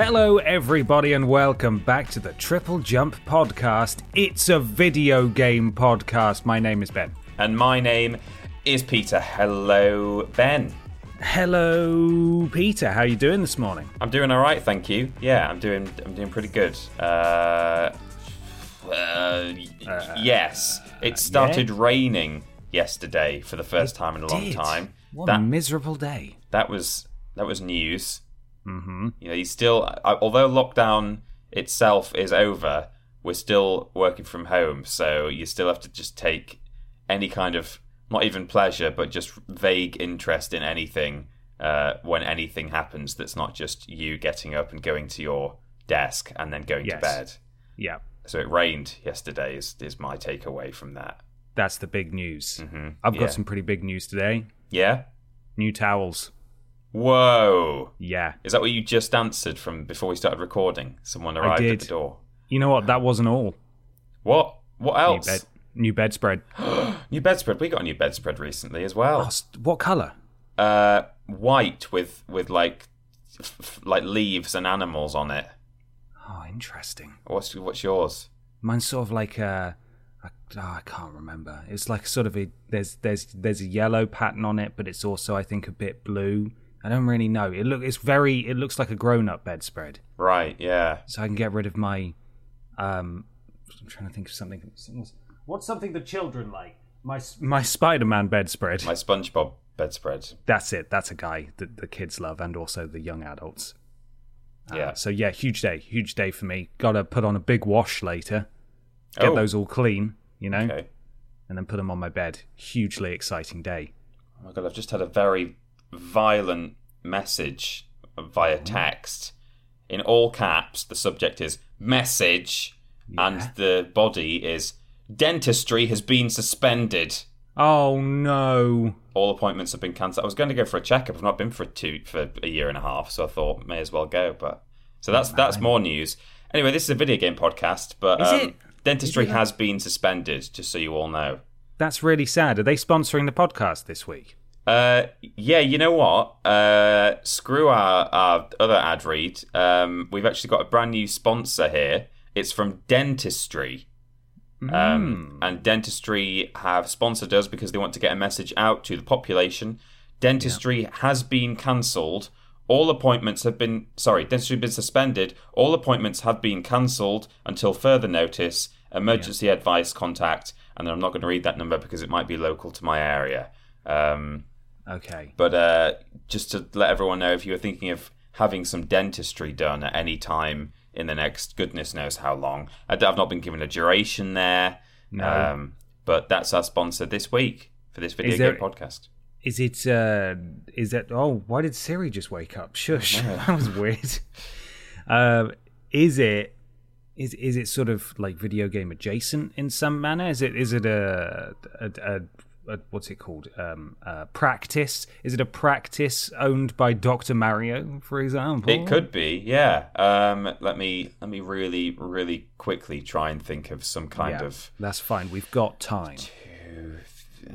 Hello, everybody, and welcome back to the Triple Jump Podcast. It's a video game podcast. My name is Ben. And my name is Peter. Hello, Ben. Hello, Peter. How are you doing this morning? I'm doing all right, thank you. Yeah, I'm doing. I'm doing pretty good. Uh, uh, yes, it started raining yesterday for the first time in a long did. time. What that a miserable day. that was that was news. Mm-hmm. You know, he's still. uh, Although lockdown itself is over, we're still working from home, so you still have to just take any kind of not even pleasure, but just vague interest in anything uh, when anything happens that's not just you getting up and going to your desk and then going Yes. to bed. Yeah, So it rained yesterday. Is is my takeaway from that? that's the big news. Mhm. I've got some pretty big news today. Yeah. New towels. Whoa. Yeah. Is that what you just answered from before we started recording? Someone arrived at the door. You know what? That wasn't all. What? What New, else? bed, new bedspread. New bedspread. We got a new bedspread recently as well. Oh, what color? Uh, white with with like f- like leaves and animals on it. Oh, interesting. What's what's yours? Mine's sort of like a, a oh, I can't remember. It's like sort of a there's there's there's a yellow pattern on it, but it's also I think a bit blue. I don't really know. It look it's very it looks like a grown up bedspread. Right. Yeah. So I can get rid of my um I'm trying to think of something what's something the children like? My my Spider-Man bedspread. My SpongeBob bedspread. That's it. That's a guy that the kids love and also the young adults. Uh, Yeah. So yeah, huge day, huge day for me. Got to put on a big wash later. Get Oh. those all clean, you know, Okay. and then put them on my bed. Hugely exciting day. Oh my god! I've just had a very violent message via Mm-hmm. text. In all caps, the subject is message, and the body is dentistry has been suspended. Oh no! all appointments have been cancelled. I was going to go for a checkup. I've not been for a two for a year and a half, so I thought may as well go. But so that's that's more news. Anyway, this is a video game podcast, but um, dentistry has been suspended. Just so you all know. That's really sad. Are they sponsoring the podcast this week? Uh, yeah, you know what? Uh, screw our, our other ad read. Um, we've actually got a brand new sponsor here. It's from Dentistry. Um, and Dentistry have sponsored us because they want to get a message out to the population. Dentistry has been cancelled. All appointments have been sorry, dentistry has been suspended. All appointments have been cancelled until further notice. Emergency advice contact, and then I'm not going to read that number because it might be local to my area. Um, Okay. but uh, just to let everyone know, if you were thinking of having some dentistry done at any time in the next goodness knows how long, I've not been given a duration there. No. Um, but that's our sponsor this week for this video there- game podcast. Is it? uh Is that? Oh, why did Siri just wake up? Shush. that was weird. Uh, is it? Is is it sort of like video game adjacent in some manner? Is it? Is it a, a, a, a what's it called? Um, uh, practice? Is it a practice owned by Doctor Mario, for example? It could be, yeah. Um, let me let me really really quickly try and think of some kind Yeah, of that's fine. We've got time.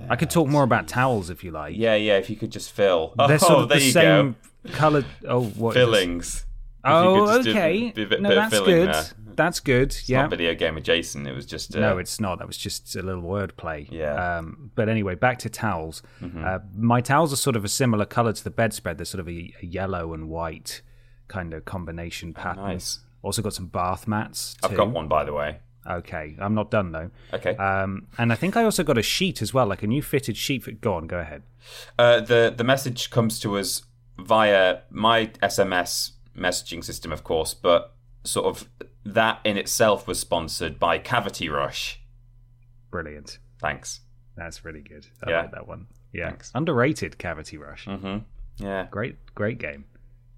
I could talk more about towels if you like. yeah yeah. If you could just fill. They're oh, sort of there the you same go. color. Oh, what? Fillings. Oh, do- okay. bit- no, that's good. there. That's good. It's yeah. not video game adjacent. It was just uh, No, it's not. That was just a little wordplay. Yeah. Mm-hmm. Um, but anyway, back to towels. Uh, my towels are sort of a similar color to the bedspread. They're sort of a, a yellow and white kind of combination pattern. Oh, nice. Also got some bath mats. I've got one by the way. Okay, I'm not done though. Okay. Um, and I think I also got a sheet as well, like a new fitted sheet. For, go on, go ahead. Uh, the the message comes to us via my SMS messaging system, of course, but sort of that in itself was sponsored by Cavity Rush. Brilliant. Thanks. That's really good. I Yeah. like that one. Yeah. Thanks. Underrated Cavity Rush. hmm Yeah, Great, great game.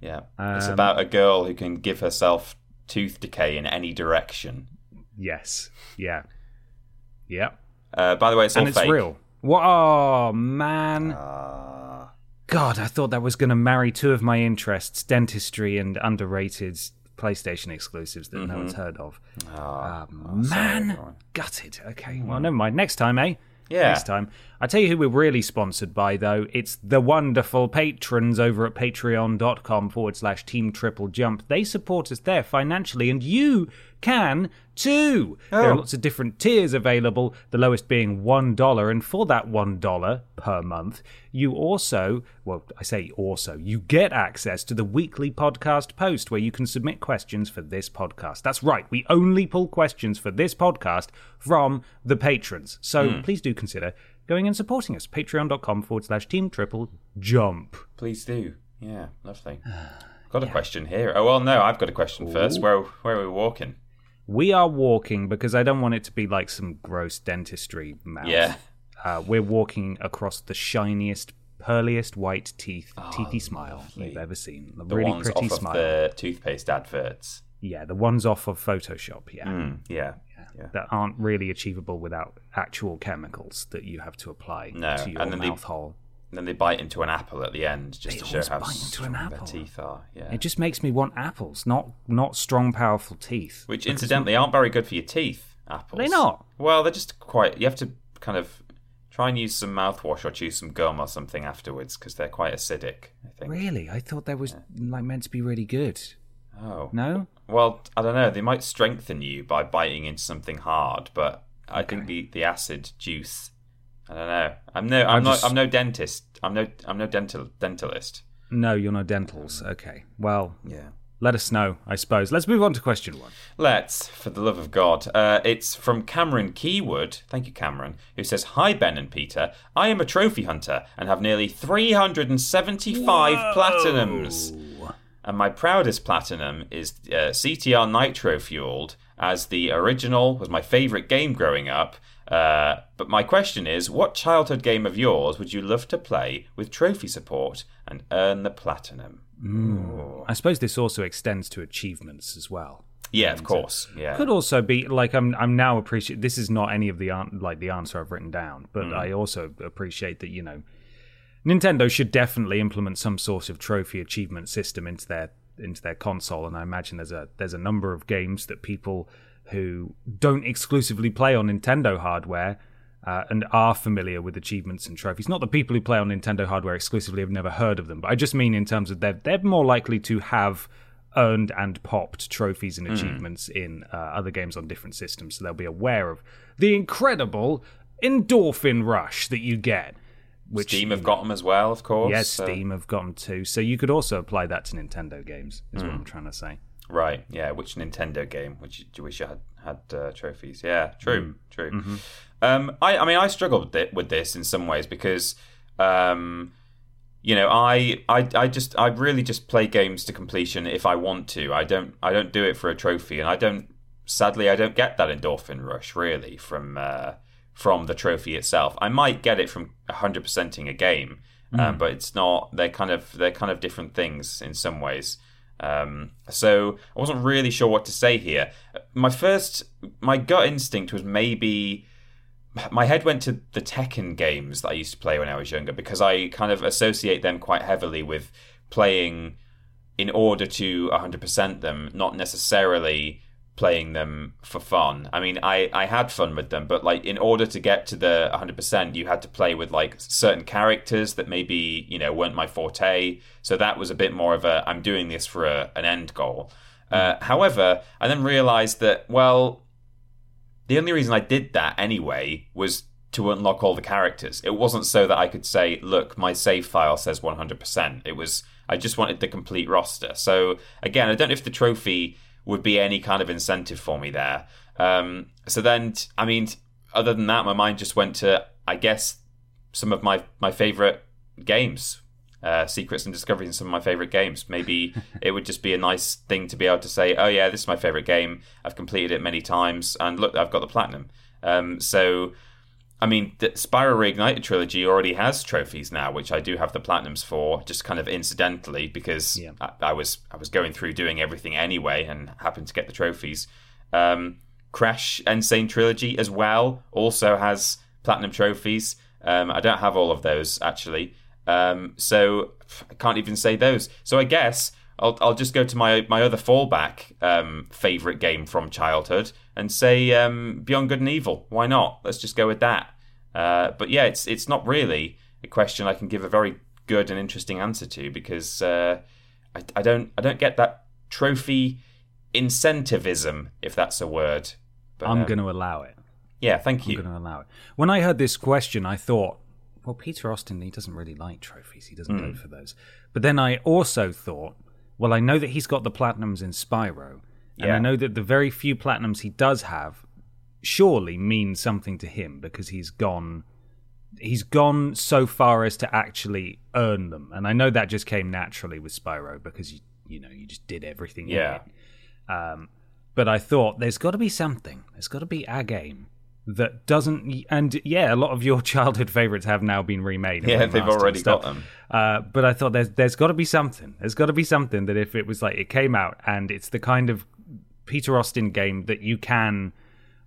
yeah. it's Um, about a girl who can give herself tooth decay in any direction. Yes. Yeah. Yeah. Uh, by the way, it's all and it's fake. real. What? Oh man! Ah. God, I thought that was going to marry two of my interests: dentistry and underrated PlayStation exclusives that no one's heard of. Ah. Um, man, gutted. Okay, well, never mind. Next time, eh? Yeah. Next time. I tell you who we're really sponsored by, though. It's the wonderful patrons over at patreon.com forward slash team triple jump. They support us there financially, and you can too. There are oh. lots of different tiers available, the lowest being $1. And for that $1 per month, you also, well, I say also, you get access to the weekly podcast post where you can submit questions for this podcast. That's right, we only pull questions for this podcast from the patrons. So hmm. please do consider going and supporting us. Patreon.com forward slash team triple jump. Please do. Yeah, lovely. Got a question here. Oh well, no, I've got a question first. Where where are we walking? We are walking because I don't want it to be like some gross dentistry mouth. Yeah. Uh, we're walking across the shiniest, pearliest white teeth, Oh, teethy smile you've ever seen. A The really ones pretty off smile. of the toothpaste adverts. Yeah, the ones off of Photoshop. Yeah. Mm, yeah. Yeah. That aren't really achievable without actual chemicals that you have to apply No, to your and then they- hole. And then they bite into an apple at the end just They to show how into strong an their teeth are. Yeah. It just makes me want apples, not not strong, powerful teeth. Which incidentally aren't very good for your teeth, apples. They're not? Well, they're just quite you have to kind of try and use some mouthwash or chew some gum or something afterwards because they're quite acidic, I think. Really, I thought they was like meant to be really good. Oh. No, Well, I don't know. They might strengthen you by biting into something hard, but I think the, the acid juice. I don't know. I'm no. I'm, I'm not. just- I'm no dentist. I'm no. I'm no dental dentalist. no, you're no dentals. Okay, well, Yeah. let us know. I suppose. Let's move on to question one. Let's, for the love of God. Uh, it's from Cameron Keywood. Thank you, Cameron. Who says, "Hi Ben and Peter. I am a trophy hunter and have nearly 375 platinums." And my proudest platinum is uh, CTR Nitro Fueled, as the original was my favourite game growing up. Uh, but my question is, what childhood game of yours would you love to play with trophy support and earn the platinum? I suppose this also extends to achievements as well. Yeah, of course. Yeah. Could also be like I'm. I'm now appreciate. This is not any of the like the answer I've written down, but I also appreciate that you know, Nintendo should definitely implement some sort of trophy achievement system into their into their console, and I imagine there's a there's a number of games that people who don't exclusively play on Nintendo hardware. Uh, and are familiar with achievements and trophies. Not the people who play on Nintendo hardware exclusively have never heard of them, but I just mean in terms of they're they're more likely to have earned and popped trophies and achievements in uh, other games on different systems, so they'll be aware of the incredible endorphin rush that you get. Which Steam have got them as well, of course. yes, so- Steam have gotten too. So you could also apply that to Nintendo games. Is Hmm. what I'm trying to say. Right, yeah. Which Nintendo game which you wish you had had uh, trophies? Yeah, true, true. Um, I, I mean, I struggled with, it, with this in some ways because, um, you know, I, I, I just, I really just play games to completion if I want to. I don't, I don't do it for a trophy, and I don't. Sadly, I don't get that endorphin rush really from uh, from the trophy itself. I might get it from 100%ing a game, um, but it's not. They're kind of they're kind of different things in some ways. Um, so I wasn't really sure what to say here. My first, my gut instinct was maybe my head went to the Tekken games that I used to play when I was younger because I kind of associate them quite heavily with playing in order to 100% them, not necessarily playing them for fun. I mean, I, I had fun with them, but like in order to get to the 100%, you had to play with like certain characters that maybe, you know, weren't my forte. So that was a bit more of a I'm doing this for a, an end goal. Uh, however, I then realized that, well, the only reason I did that anyway was to unlock all the characters. It wasn't so that I could say, look, my save file says 100%. It was, I just wanted the complete roster. So again, I don't know if the trophy would be any kind of incentive for me there. Um, so then, I mean, other than that, my mind just went to, I guess, some of my, my favorite games. Uh, secrets and discoveries in some of my favorite games. Maybe it would just be a nice thing to be able to say, "Oh yeah, this is my favorite game. I've completed it many times, and look, I've got the platinum." Um, so I mean, the Spyro Reignited trilogy already has trophies now, which I do have the platinums for, just kind of incidentally because yeah. I, I, was I was going through doing everything anyway and happened to get the trophies. Um, Crash N. Sane trilogy as well also has platinum trophies. Um, I don't have all of those actually, um, so I can't even say those. So I guess I'll I'll just go to my my other fallback um, favorite game from childhood and say um, Beyond Good and Evil. Why not? Let's just go with that. Uh, but yeah, it's it's not really a question I can give a very good and interesting answer to because uh, I, I don't I don't get that trophy incentivism if that's a word. But, I'm um, going to allow it. Yeah, thank you. I'm going to allow it. When I heard this question, I thought, well, Peter Austin, he doesn't really like trophies. He doesn't mm. go for those. But then I also thought, well, I know that he's got the platinums in Spyro, and yeah. I know that the very few platinums he does have surely mean something to him because he's gone he's gone so far as to actually earn them. And I know that just came naturally with Spyro because you you know, you just did everything yeah. Um, but I thought there's got to be something. There's got to be a game that doesn't and yeah a lot of your childhood favorites have now been remade yeah they've already got them uh, but i thought there's there's got to be something there's got to be something that if it was like it came out and it's the kind of peter austin game that you can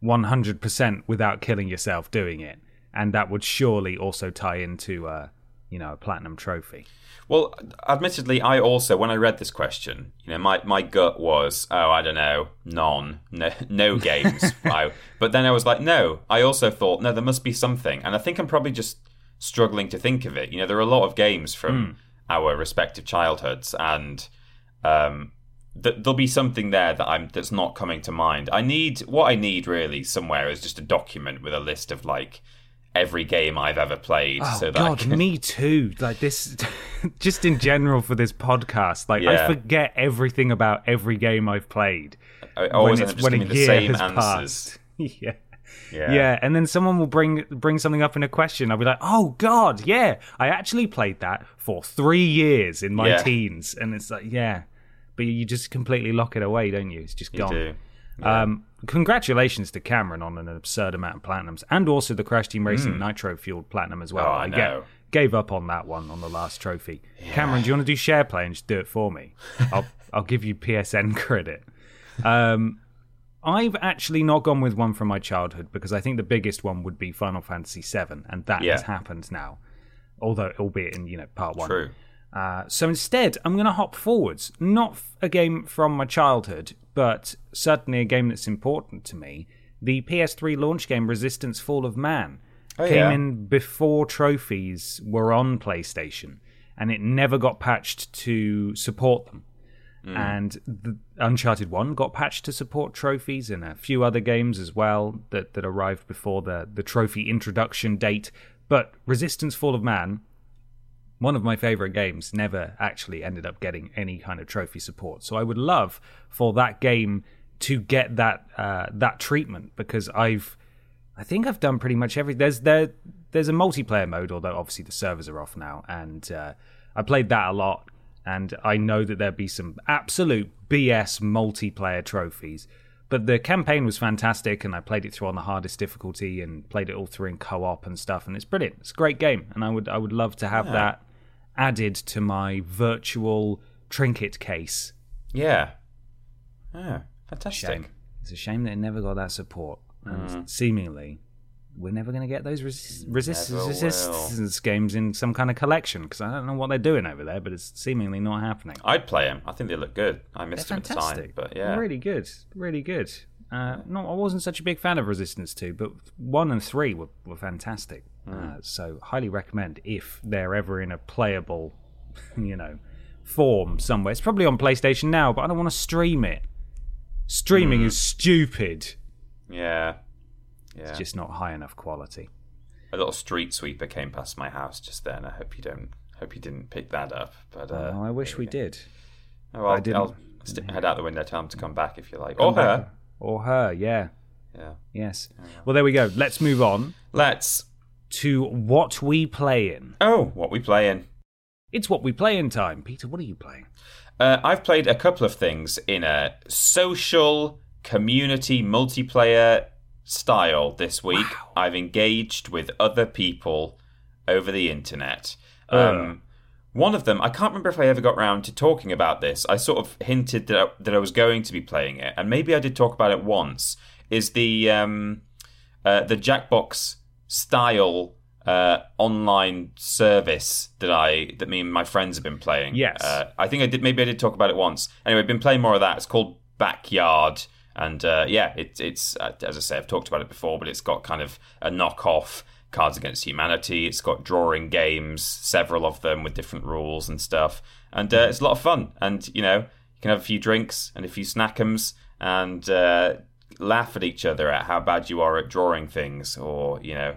100% without killing yourself doing it and that would surely also tie into uh, you know a platinum trophy well, admittedly, I also, when I read this question, you know, my, my gut was, oh, I don't know, none, no, no games. wow. But then I was like, no, I also thought, no, there must be something. And I think I'm probably just struggling to think of it. You know, there are a lot of games from mm. our respective childhoods, and um, th- there'll be something there that I'm that's not coming to mind. I need what I need really somewhere is just a document with a list of like every game I've ever played. Oh, so God, can... me too. Like this, just in general for this podcast, like yeah. I forget everything about every game I've played. I always when, it's, when a year same has answers. passed. yeah. Yeah. yeah, and then someone will bring bring something up in a question. I'll be like, "Oh God, yeah, I actually played that for three years in my yeah. teens," and it's like, yeah, but you just completely lock it away, don't you? It's just gone. You do. Yeah. Um, congratulations to Cameron on an absurd amount of platinums, and also the Crash Team Racing mm. Nitro fueled platinum as well. Oh, I, I get, gave up on that one on the last trophy. Yeah. Cameron, do you want to do share play and just do it for me? I'll I'll give you PSN credit. Um, I've actually not gone with one from my childhood because I think the biggest one would be Final Fantasy VII, and that yeah. has happened now. Although, albeit in you know part one. True. Uh, so instead, I'm going to hop forwards. Not a game from my childhood, but certainly a game that's important to me. The PS3 launch game Resistance Fall of Man oh, came yeah. in before trophies were on PlayStation, and it never got patched to support them. Mm. And the Uncharted 1 got patched to support trophies, and a few other games as well that, that arrived before the, the trophy introduction date. But Resistance Fall of Man one of my favorite games never actually ended up getting any kind of trophy support. So I would love for that game to get that uh, that treatment because I've I think I've done pretty much every there's there there's a multiplayer mode although obviously the servers are off now and uh, I played that a lot and I know that there'd be some absolute BS multiplayer trophies but the campaign was fantastic and I played it through on the hardest difficulty and played it all through in co-op and stuff and it's brilliant it's a great game and I would I would love to have yeah. that added to my virtual trinket case. Yeah. Yeah. Fantastic. Shame. It's a shame that it never got that support. And mm. seemingly, we're never going to get those resist- resist- will. resistance games in some kind of collection because I don't know what they're doing over there, but it's seemingly not happening. I'd play them. I think they look good. I missed They're them at the time, but yeah, really good, really good. Uh, no, I wasn't such a big fan of Resistance 2, but one and three were, were fantastic. Hmm. Uh, so highly recommend if they're ever in a playable, you know, form somewhere. It's probably on PlayStation now, but I don't want to stream it. Streaming Hmm. is stupid. yeah, yeah. It's just not high enough quality. a little street sweeper came past my house just then. I hope you don't. Hope you didn't pick that up. But uh, oh, I wish we did. oh, I'll, I didn't. I'll st- head out the window. Tell him to come back if you like, or her. Or her, yeah. Yeah. Yes. Well, there we go. Let's move on Let's. to what we play in. Oh, what we playing? It's what we play in time. Peter, what are you playing? Uh, I've played a couple of things in a social community multiplayer style this week. I've engaged with other people over the internet. Um, one of them, I can't remember if I ever got round to talking about this. I sort of hinted that I, that I was going to be playing it, and maybe I did talk about it once. Is the um, uh, the Jackbox style uh, online service that I that me and my friends have been playing. Yes. uh, I think I did. Maybe I did talk about it once. Anyway, I've been playing more of that. It's called Backyard, and uh, yeah, it, it's uh, as I say, I've talked about it before, but it's got kind of a knockoff Cards Against Humanity. It's got drawing games, several of them with different rules and stuff, and uh, it's a lot of fun. And you know, you can have a few drinks and a few snackums, and uh, laugh at each other at how bad you are at drawing things, or you know,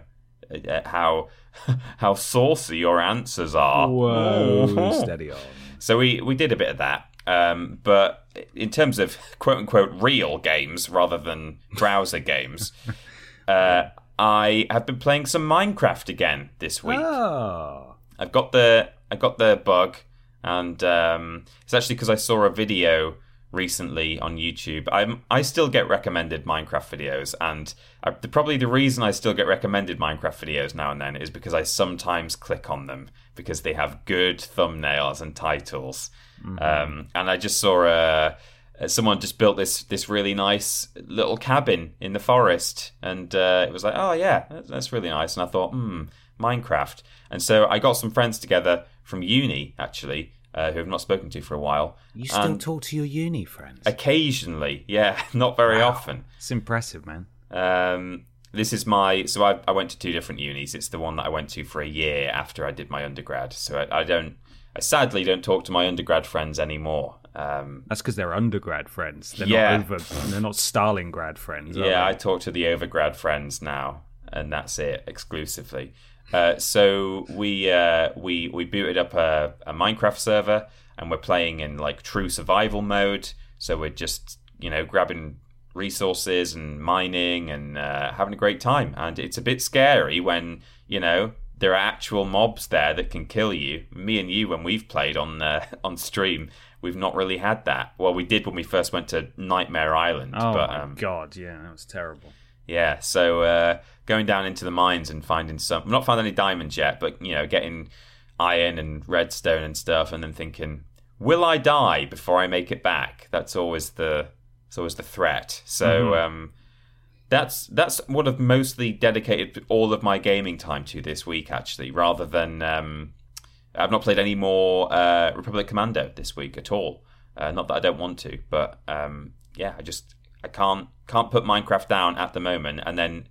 at how how saucy your answers are. Whoa, steady on. So we we did a bit of that. Um, but in terms of quote unquote real games rather than browser games, uh, I have been playing some Minecraft again this week. Oh. I've got the I got the bug, and um, it's actually because I saw a video recently on YouTube. I'm I still get recommended Minecraft videos, and I, the, probably the reason I still get recommended Minecraft videos now and then is because I sometimes click on them because they have good thumbnails and titles. Um, and I just saw a. uh, Someone just built this this really nice little cabin in the forest, and uh, it was like, oh yeah, that's, really nice. And I thought, hmm, Minecraft. And so I got some friends together from uni, actually, uh, who I've not spoken to for a while. You still And talk to your uni friends? occasionally, yeah, not very often. It's impressive, man. Um, this is my so I, I went to two different unis. It's the one that I went to for a year after I did my undergrad. So I, I don't, I sadly don't talk to my undergrad friends anymore. Um, That's because they're undergrad friends. They're Yeah. not over. They're not Stalingrad friends. Yeah, I talk to the overgrad friends now, and that's it exclusively. Uh, so we uh, we we booted up a, a Minecraft server, and we're playing in like true survival mode. So we're just you know grabbing resources and mining and uh, having a great time. And it's a bit scary when you know there are actual mobs there that can kill you. Me and you, when we've played on uh, on stream, we've not really had that. Well, we did when we first went to Nightmare Island, Oh but my um, god, yeah, that was terrible. yeah, so uh, going down into the mines and finding some, I've not found any diamonds yet, but you know, getting iron and redstone and stuff, and then thinking, will I die before I make it back? That's always the, it's always the threat. So um, that's that's what I've mostly dedicated all of my gaming time to this week, actually, rather than um, I've not played any more uh, Republic Commando this week at all. Uh, not that I don't want to, but um, yeah, I just I can't can't put Minecraft down at the moment. And then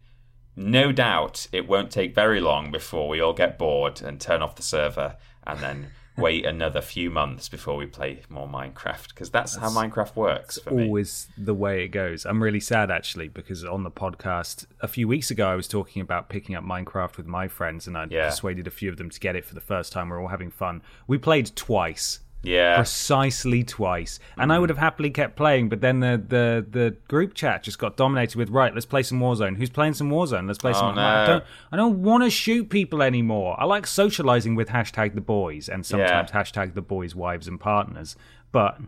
no doubt it won't take very long before we all get bored and turn off the server, and then wait another few months before we play more Minecraft because that's, how Minecraft works for me. Always the way it goes. I'm really sad actually because on the podcast a few weeks ago I was talking about picking up Minecraft with my friends and I Yeah. persuaded a few of them to get it for the first time. We're all having fun. We played twice. Yeah, precisely twice. And I Mm. would have happily kept playing, but then the, the, the group chat just got dominated with right. Let's play some Warzone. Who's playing some Warzone? Let's play some. Oh, I don't. I don't want to shoot people anymore. I like socializing with hashtag the boys and sometimes hashtag the boys' wives and partners. But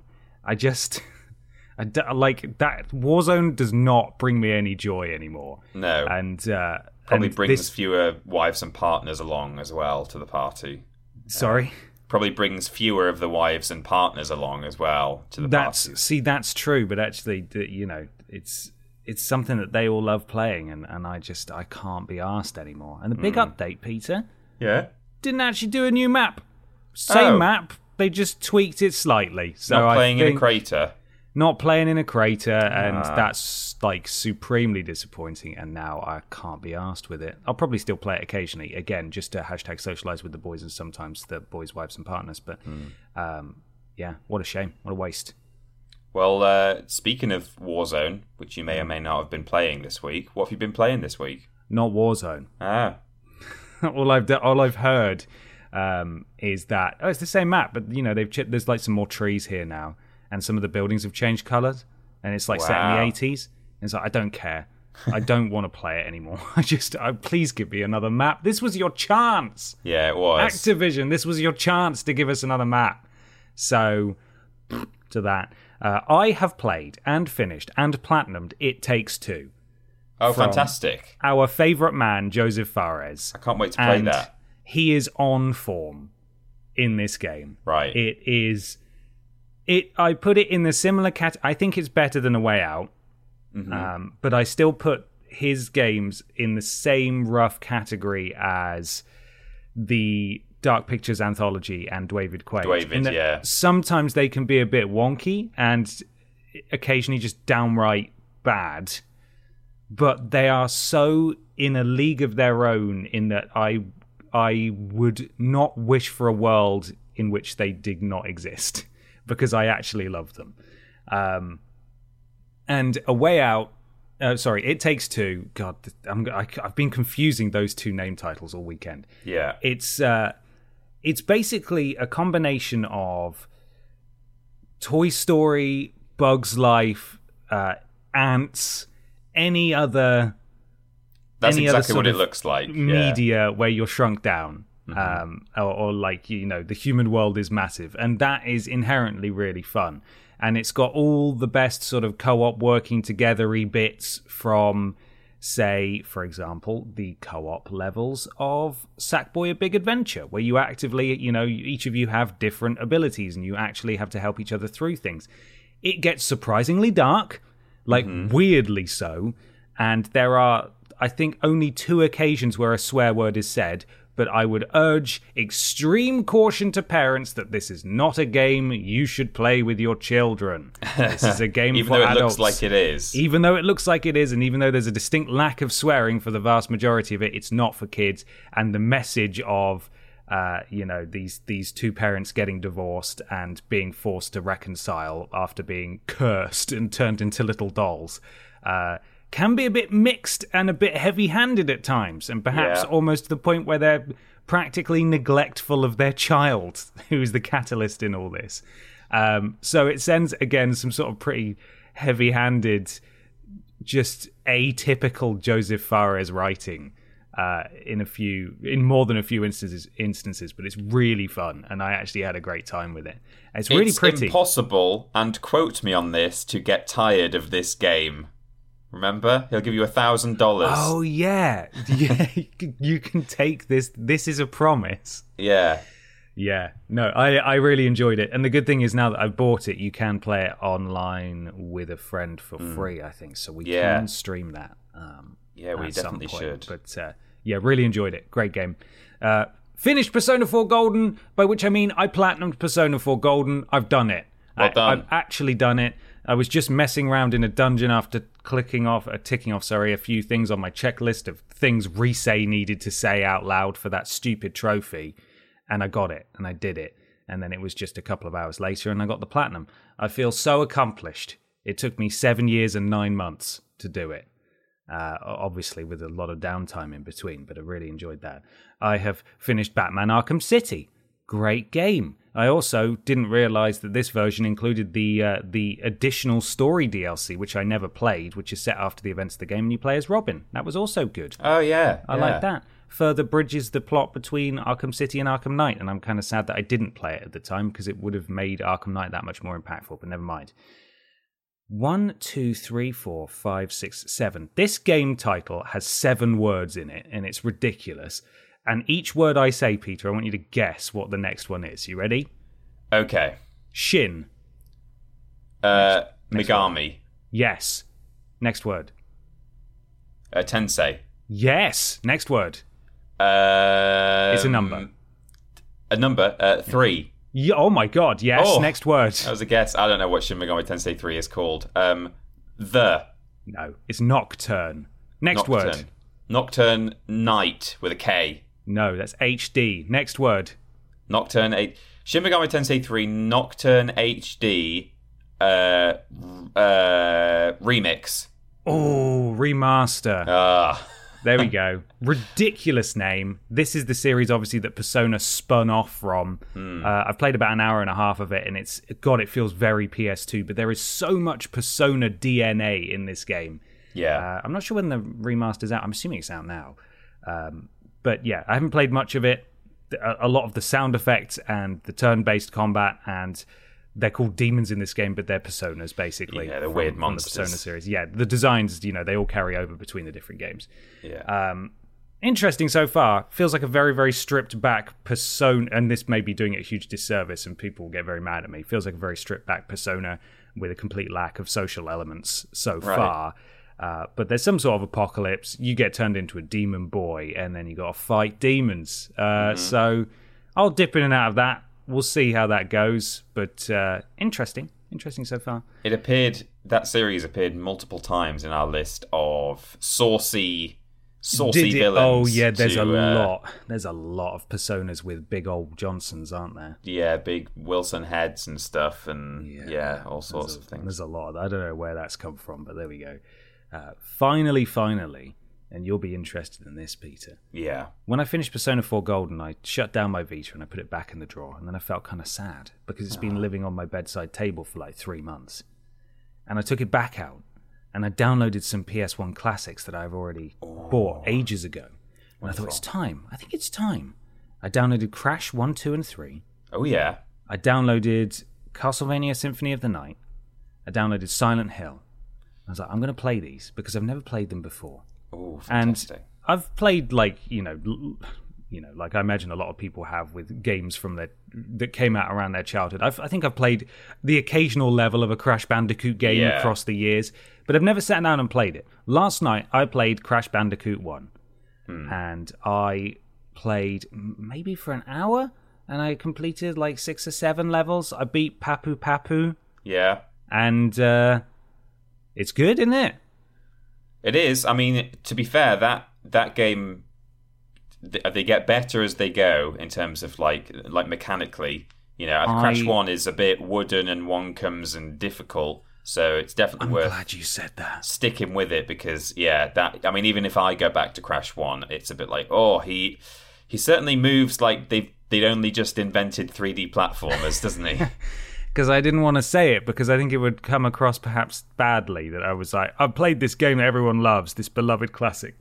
I just. I d- like that Warzone does not bring me any joy anymore. no, And uh, probably and brings this- fewer wives and partners along as well to the party. Sorry. Probably brings fewer of the wives and partners along as well to the that's party. see that's true but actually you know it's it's something that they all love playing, and, and I just I can't be asked anymore. And the big Hmm. update, Peter, Yeah. didn't actually do a new map. Same Oh. map, they just tweaked it slightly. So Not playing in a crater. Not playing in a crater, and Ah. that's like supremely disappointing. And now I can't be asked with it. I'll probably still play it occasionally, again, just to hashtag socialize with the boys and sometimes the boys' wives and partners. But Hmm. um, yeah, what a shame, what a waste. Well, uh, speaking of Warzone, which you may or may not have been playing this week, what have you been playing this week? Not Warzone. Ah, all I've all I've heard um, is that oh, it's the same map, but you know they've ch- there's like some more trees here now, and some of the buildings have changed colours, and it's like set in the eighties. It's like I don't care. I don't want to play it anymore. I just I, please give me another map. This was your chance, yeah, it was. Activision. This was your chance to give us another map. So to that, uh, I have played and finished and platinumed. It takes two. oh, fantastic. Our favourite man, Josef Fares. I can't wait to play and that. he is on form in this game. Right. It is. It. I put it in the similar cat. I think it's better than A Way Out, Mm-hmm. um, but I still put his games in the same rough category as the Dark Pictures anthology and David Cage. That yeah. Sometimes they can be a bit wonky and occasionally just downright bad but they are so in a league of their own in that I I would not wish for a world in which they did not exist because I actually love them. Um, and a way out. Uh, sorry, it takes two. God, I'm, I, I've been confusing those two name titles all weekend. Yeah. It's uh, it's basically a combination of Toy Story, Bugs Life, uh, Antz, any other That's any other exactly sort what it looks like. Yeah. media where you're shrunk down. Mm-hmm. Um, or, or like you know, the human world is massive, and that is inherently really fun. And it's got all the best sort of co-op working togethery bits from, say, for example, the co-op levels of Sackboy: A Big Adventure, where you actively, you know, each of you have different abilities, and you actually have to help each other through things. It gets surprisingly dark, like weirdly so, and there are, I think, only two occasions where a swear word is said. But I would urge extreme caution to parents that this is not a game you should play with your children. This is a game Even for though it adults. looks like it is. Even though it looks like it is, and even though there's a distinct lack of swearing for the vast majority of it, it's not for kids. And the message of, uh, you know, these these two parents getting divorced and being forced to reconcile after being cursed and turned into little dolls. Uh, can be a bit mixed and a bit heavy-handed at times, and perhaps Yeah. almost to the point where they're practically neglectful of their child, who is the catalyst in all this. Um, so it sends again some sort of pretty heavy-handed, just atypical Josef Fares writing uh, in a few, in more than a few instances. Instances, but it's really fun, and I actually had a great time with it. It's really it's pretty. impossible, and quote me on this, to get tired of this game. Remember? He'll give you a thousand dollars. Oh yeah, yeah. you can take this. This is a promise. Yeah. Yeah, no, I I really enjoyed it, and the good thing is now that I've bought it, you can play it online with a friend for free. I think so. We. Yeah. can stream that. Um, Yeah, we some definitely point. should. But uh, yeah, really enjoyed it. Great game. Uh, finished Persona 4 Golden, by which I mean I platinumed Persona 4 Golden. I've done it. Well I, done. I've actually done it. I was just messing around in a dungeon after clicking off, uh, ticking off, sorry, a few things on my checklist of things Resay needed to say out loud for that stupid trophy, and I got it, and I did it, and then it was just a couple of hours later, and I got the platinum. I feel so accomplished. It took me seven years and nine months to do it uh, obviously with a lot of downtime in between, but I really enjoyed that. I have finished Batman Arkham City. Great game. I also didn't realize that this version included the uh, the additional story DLC, which I never played, which is set after the events of the game, and you play as Robin. That was also good. Oh yeah. I yeah. like that. Further bridges the plot between Arkham City and Arkham Knight, and I'm kind of sad that I didn't play it at the time because it would have made Arkham Knight that much more impactful, but never mind. One, two, three, four, five, six, seven. This game title has seven words in it, and it's ridiculous. And each word I say, Peter, I want you to guess what the next one is. You ready? Okay. Shin. Uh, next Megami. Yes. Next word. Uh, Tensei. Yes. Next word. Um, It's a number. A number. Uh, three. Yeah, oh my god. Yes. Oh. Next word. That was a guess. I don't know what Shin Megami Tensei 3 is called. Um, the No. It's nocturne. Next Nocturne. word. Nocturne Night with a K. No, that's HD. Next word. Nocturne 8. Shin Megami Tensei 3 Nocturne HD uh, uh, remix. Oh, remaster. Ah, There we go. Ridiculous name. This is the series, obviously, that Persona spun off from. Hmm. Uh, I've played about an hour and a half of it, and it's God, it feels very PS2. But there is so much Persona DNA in this game. yeah. Uh, I'm not sure when the remaster's out. I'm assuming it's out now. Um, but yeah, I haven't played much of it. A, a lot of the sound effects and the turn-based combat, and they're called demons in this game, but they're personas basically. Yeah, they're from- weird from monsters. The Persona series. Yeah, the designs, you know, they all carry over between the different games. yeah. Um, interesting so far. Feels like a very, very stripped back persona, and this may be doing it a huge disservice, and people will get very mad at me. Feels like a very stripped back persona with a complete lack of social elements so Right. far. Uh, but there's some sort of apocalypse. You get turned into a demon boy, and then you got to fight demons. Uh, Mm-hmm. So I'll dip in and out of that. We'll see how that goes. But uh, interesting, interesting so far. It appeared that series appeared multiple times in our list of saucy, saucy Did it- villains. Oh yeah, there's to, a uh, lot. There's a lot of personas with big old Johnsons, aren't there? Yeah, big Wilson heads and stuff, and yeah, all sorts of things. There's a lot. I don't know where that's come from, but there we go. Uh, finally, finally, and you'll be interested in this, Peter. Yeah, When I finished Persona 4 Golden, I shut down my Vita and I put it back in the drawer, and then I felt kind of sad because it's been living on my bedside table for like three months. And I took it back out, and I downloaded some PS1 classics that I've already bought ages ago. And I thought it's time. I think it's time. I downloaded Crash 1, 2, and 3. oh yeah, I downloaded Castlevania Symphony of the Night. I downloaded Silent Hill. I was like, I'm going to play these because I've never played them before. oh And fantastic. I've played like you know, you know, like I imagine a lot of people have with games from their that came out around their childhood. I've, I think I've played the occasional level of a Crash Bandicoot game Yeah. across the years, but I've never sat down and played it. Last night I played Crash Bandicoot One, and I played maybe for an hour, and I completed like six or seven levels. I beat Papu Papu, yeah, and uh, it's good, isn't it? it is. I mean, to be fair, that that game they get better as they go in terms of like like mechanically. You know, Crash I- One is a bit wooden and wonkums and difficult, so it's definitely I'm worth glad you said that. sticking with it because yeah that i mean even if i go back to crash 1 it's a bit like oh he he certainly moves like they've they'd only just invented 3d platformers doesn't he because I didn't want to say it because I think it would come across perhaps badly that I was like, I've played this game that everyone loves, this beloved classic.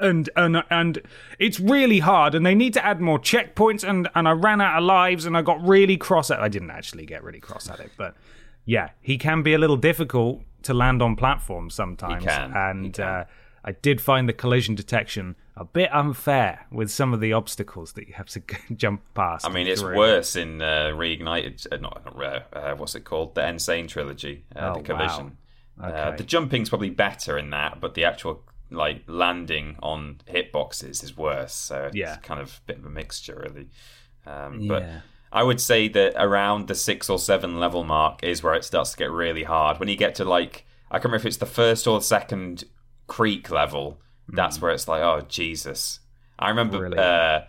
And and and it's really hard, and they need to add more checkpoints. And and I ran out of lives, and I got really cross at. I didn't actually get really cross at it, but yeah, he can be a little difficult to land on platforms sometimes. He can, he and. Uh, I did find the collision detection a bit unfair with some of the obstacles that you have to jump past. i mean it's through. worse in uh, reignited uh, not not uh, what's it called the insane trilogy uh, Oh, the collision wow. uh, Okay. the jumping's probably better in that but the actual like landing on hitboxes is worse so it's Yeah. kind of a bit of a mixture really um, but Yeah. I would say that around the six or seven level mark is where it starts to get really hard. When you get to like, I can't remember if it's the first or the second creek level. That's where it's like, oh Jesus! I remember Really? uh,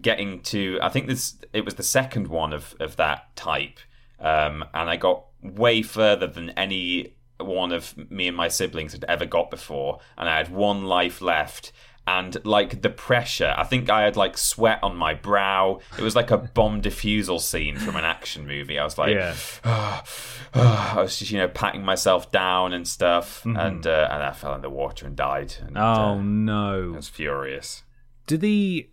getting to. I think this it was the second one of of that type, um, and I got way further than any one of me and my siblings had ever got before, and I had one life left. And like the pressure, I think I had like sweat on my brow. It was like a bomb defusal scene from an action movie. I was like, Yeah. I was just you know patting myself down and stuff, and uh, and I fell in the water and died. And, Mm-hmm. Oh uh, I was furious. Do the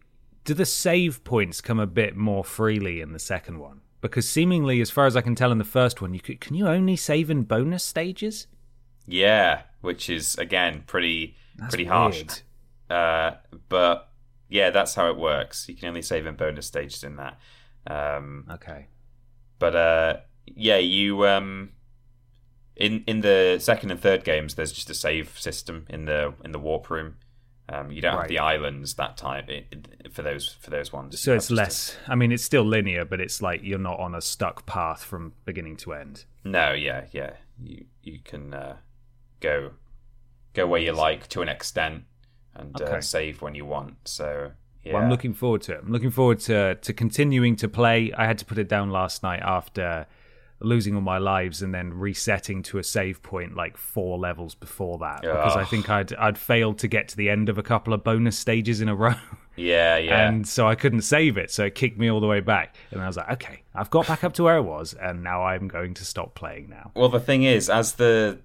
do the save points come a bit more freely in the second one? Because seemingly, as far as I can tell, in the first one, you could, can you only save in bonus stages? Yeah, which is again pretty That's pretty harsh. Uh, but yeah, that's how it works. You can only save in bonus stages in that. Um, Okay. but uh, yeah, you um, in in the second and third games, there's just a save system in the in the warp room. Um, you don't have the islands that i- for those for those ones. So it's less. I mean, it's still linear, but it's like you're not on a stuck path from beginning to end. no, yeah, yeah. You you can uh, go go where you like to an extent and Okay. uh, save when you want. So yeah, Well, I'm looking forward to it. I'm looking forward to to continuing to play. I had to put it down last night after losing all my lives and then resetting to a save point like four levels before that because I think I'd I'd failed to get to the end of a couple of bonus stages in a row. yeah, yeah. And so I couldn't save it, so it kicked me all the way back. And I was like, okay, I've got back up to where I was, and now I'm going to stop playing now. Well, the thing is, as the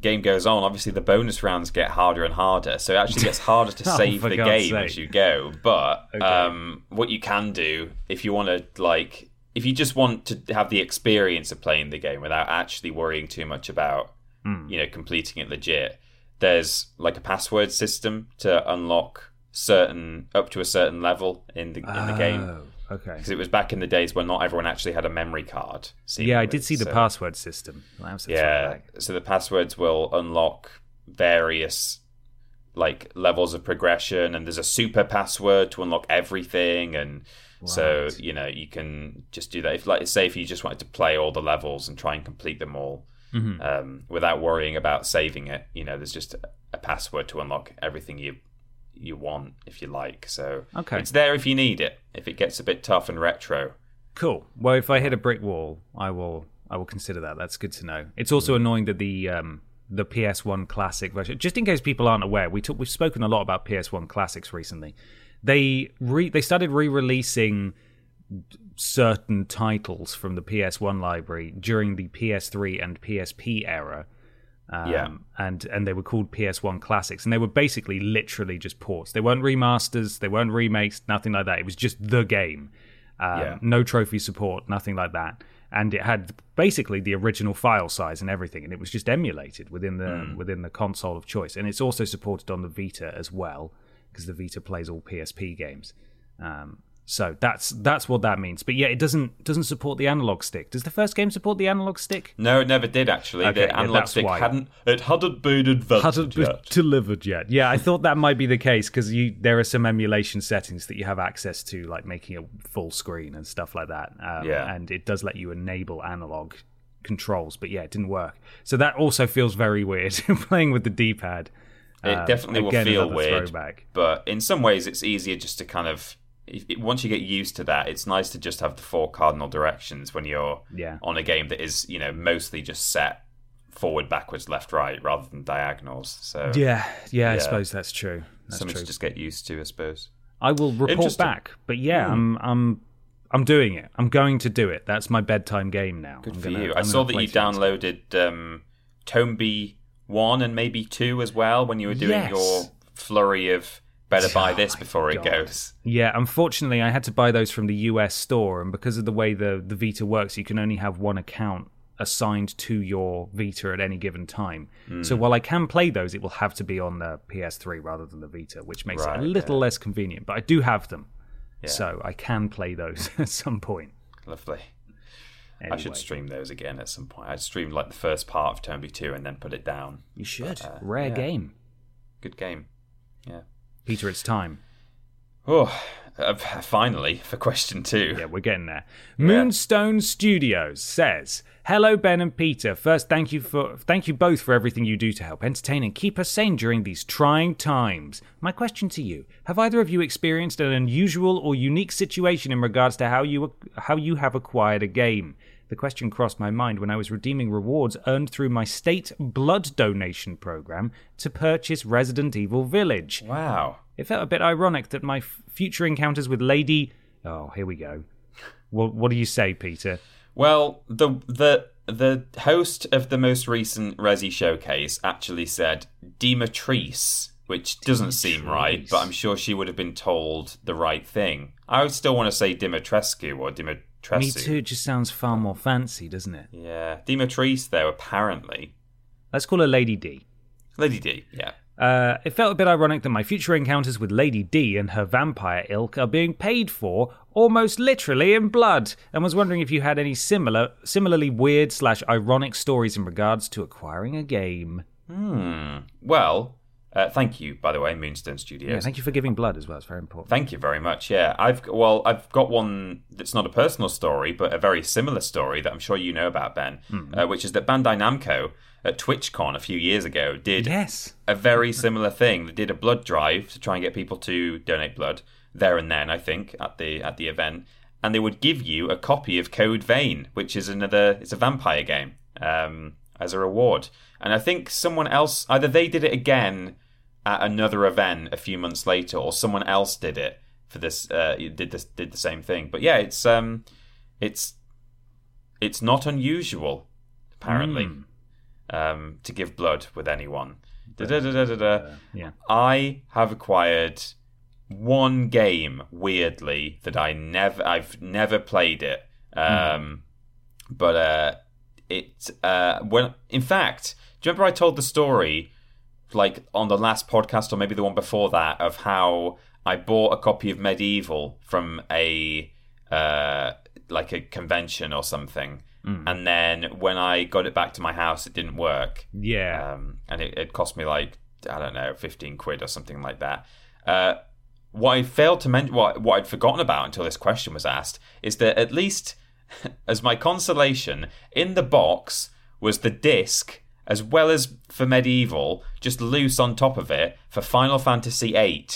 game goes on, obviously the bonus rounds get harder and harder. So it actually gets harder to Oh, save the God's game sake. as you go. But Okay. um, what you can do, if you want to, like, if you just want to have the experience of playing the game without actually worrying too much about, Hmm. you know, completing it legit, there's like a password system to unlock certain up to a certain level in the in the game. Okay. Because it was back in the days when not everyone actually had a memory card. Yeah, I did see the password system. Yeah so the passwords will unlock various like levels of progression and there's a super password to unlock everything and so you know you can just do that if like say if you just wanted to play all the levels and try and complete them all Mm-hmm. um, without worrying about saving it you know there's just a, a password to unlock everything you you want if you like so Okay. it's there if you need it if it gets a bit tough and retro Cool. Well, if I hit a brick wall, I will. I will consider that. That's good to know. It's also annoying that the um, the PS1 Classic version. Just in case people aren't aware, we took, we've spoken a lot about PS1 Classics recently. They re, they started re-releasing certain titles from the PS1 library during the PS3 and PSP era. Um, Yeah. and and they were called PS1 classics, and they were basically literally just ports. They weren't remasters, they weren't remakes, nothing like that. It was just the game. Um, Yeah. No trophy support, nothing like that. And it had basically the original file size and everything, and it was just emulated within the within the console of choice. And it's also supported on the Vita as well, because the Vita plays all PSP games. Um, so that's that's what that means. But yeah, it doesn't doesn't support the analog stick. Does the first game support the analog stick? no it never did actually Okay, the analog that's stick why. hadn't it hadn't been invented hasn't been yet. delivered yet. Yeah, I thought that might be the case because you there are some emulation settings that you have access to, like making it full screen and stuff like that. Um, Yeah. and it does let you enable analog controls, but yeah, it didn't work. So that also feels very weird playing with the D-pad. It Um, definitely will feel weird, throwback. but in some ways, it's easier just to kind of. Once you get used to that, it's nice to just have the four cardinal directions when you're Yeah. on a game that is, you know, mostly just set forward, backwards, left, right, rather than diagonals. So Yeah, yeah, I suppose that's true. That's something true. to just get used to, I suppose. I will report back, but yeah, I'm I'm I'm doing it. I'm going to do it. That's my bedtime game now. Good I'm for gonna- you. I'm I saw that you downloaded um, Tombi one and maybe two as well when you were doing Yes. your flurry of better buy Oh this before it goes. Yeah, unfortunately, I had to buy those from the US store, and because of the way the the Vita works, you can only have one account assigned to your Vita at any given time. Hmm. So while I can play those, it will have to be on the PS3 rather than the Vita, which makes it a little yeah. less convenient. But I do have them, Yeah. so I can play those at some point. Lovely. I should stream those again at some point. I'd stream like the first part of Tombi 2 and then put it down. You should. uh, Rare yeah. game, Good game. Yeah. Peter. It's time. Oh, uh, finally for question two. Yeah, we're getting there. Moonstone Studios says, "Hello, Ben and Peter. First, thank you for thank you both for everything you do to help entertain and keep us sane during these trying times. My question to you: Have either of you experienced an unusual or unique situation in regards to how you how you have acquired a game?" The question crossed my mind when I was redeeming rewards earned through my state blood donation program to purchase Resident Evil Village. Wow. It felt a bit ironic that my f- future encounters with Lady. Oh, here we go. What, what do you say, Peter? Well, the the the host of the most recent Resi showcase actually said Demetrice, which doesn't seem right, but I'm sure she would have been told the right thing. I would still want to say Dimitrescu or Dimitrescu. Me too. It just sounds far more fancy, doesn't it? Yeah, Demetrice though apparently. Let's call her Lady D. Lady D. Yeah. Uh, it felt a bit ironic that my future encounters with Lady D and her vampire ilk are being paid for almost literally in blood, and was wondering if you had any similar, similarly weird slash ironic stories in regards to acquiring a game. Hmm. Well, uh, thank you, by the way, Moonstone Studios. Yeah, thank you for giving blood as well. It's very important. Thank you very much. Yeah, I've well, I've got one that's not a personal story, but a very similar story that I'm sure you know about, Ben, Hmm. uh, which is that Bandai Namco at TwitchCon a few years ago did Yes. a very similar thing. They did a blood drive to try and get people to donate blood there and then. I think at the at the event, and they would give you a copy of Code Vein, which is another. It's a vampire game um, as a reward. And I think someone else, either they did it again at another event a few months later, or someone else did it for this. Uh, did this did the same thing. But yeah, it's um, it's it's not unusual apparently um, to give blood with anyone. Da-da-da-da-da-da. Yeah. I have acquired one game weirdly that I never I've never played it. Um, but uh it uh when in fact, do you remember I told the story like on the last podcast or maybe the one before that of how I bought a copy of MediEvil from a uh like a convention or something. And then when I got it back to my house, it didn't work Yeah. um, and it, it cost me like I don't know, fifteen quid or something like that. Uh, what I failed to mention, what what I'd forgotten about until this question was asked, is that at least as my consolation, in the box was the disc as well as for MediEvil, just loose on top of it for Final Fantasy VIII.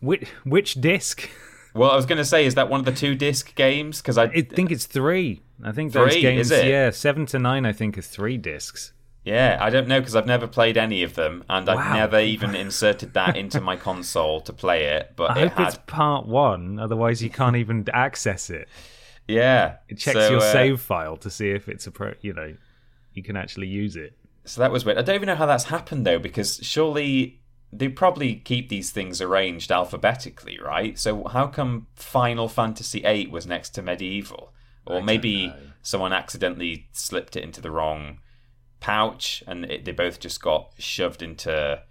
which, which disc? Well, I was going to say, is that one of the two disc games? Because I, I think it's three. I think those Three, games, is it? yeah, seven to nine. I think are three discs. Yeah, I don't know because I've never played any of them, and I've never even inserted that into my console to play it. But I it hope had, it's part one, otherwise you can't even access it. yeah, It checks So, your uh, save file to see if it's a pro. You know, you can actually use it. So that was weird. I don't even know how that's happened though, because surely they probably keep these things arranged alphabetically, right? So how come Final Fantasy VIII was next to MediEvil, or maybe someone accidentally slipped it into the wrong pouch and it, they both just got shoved into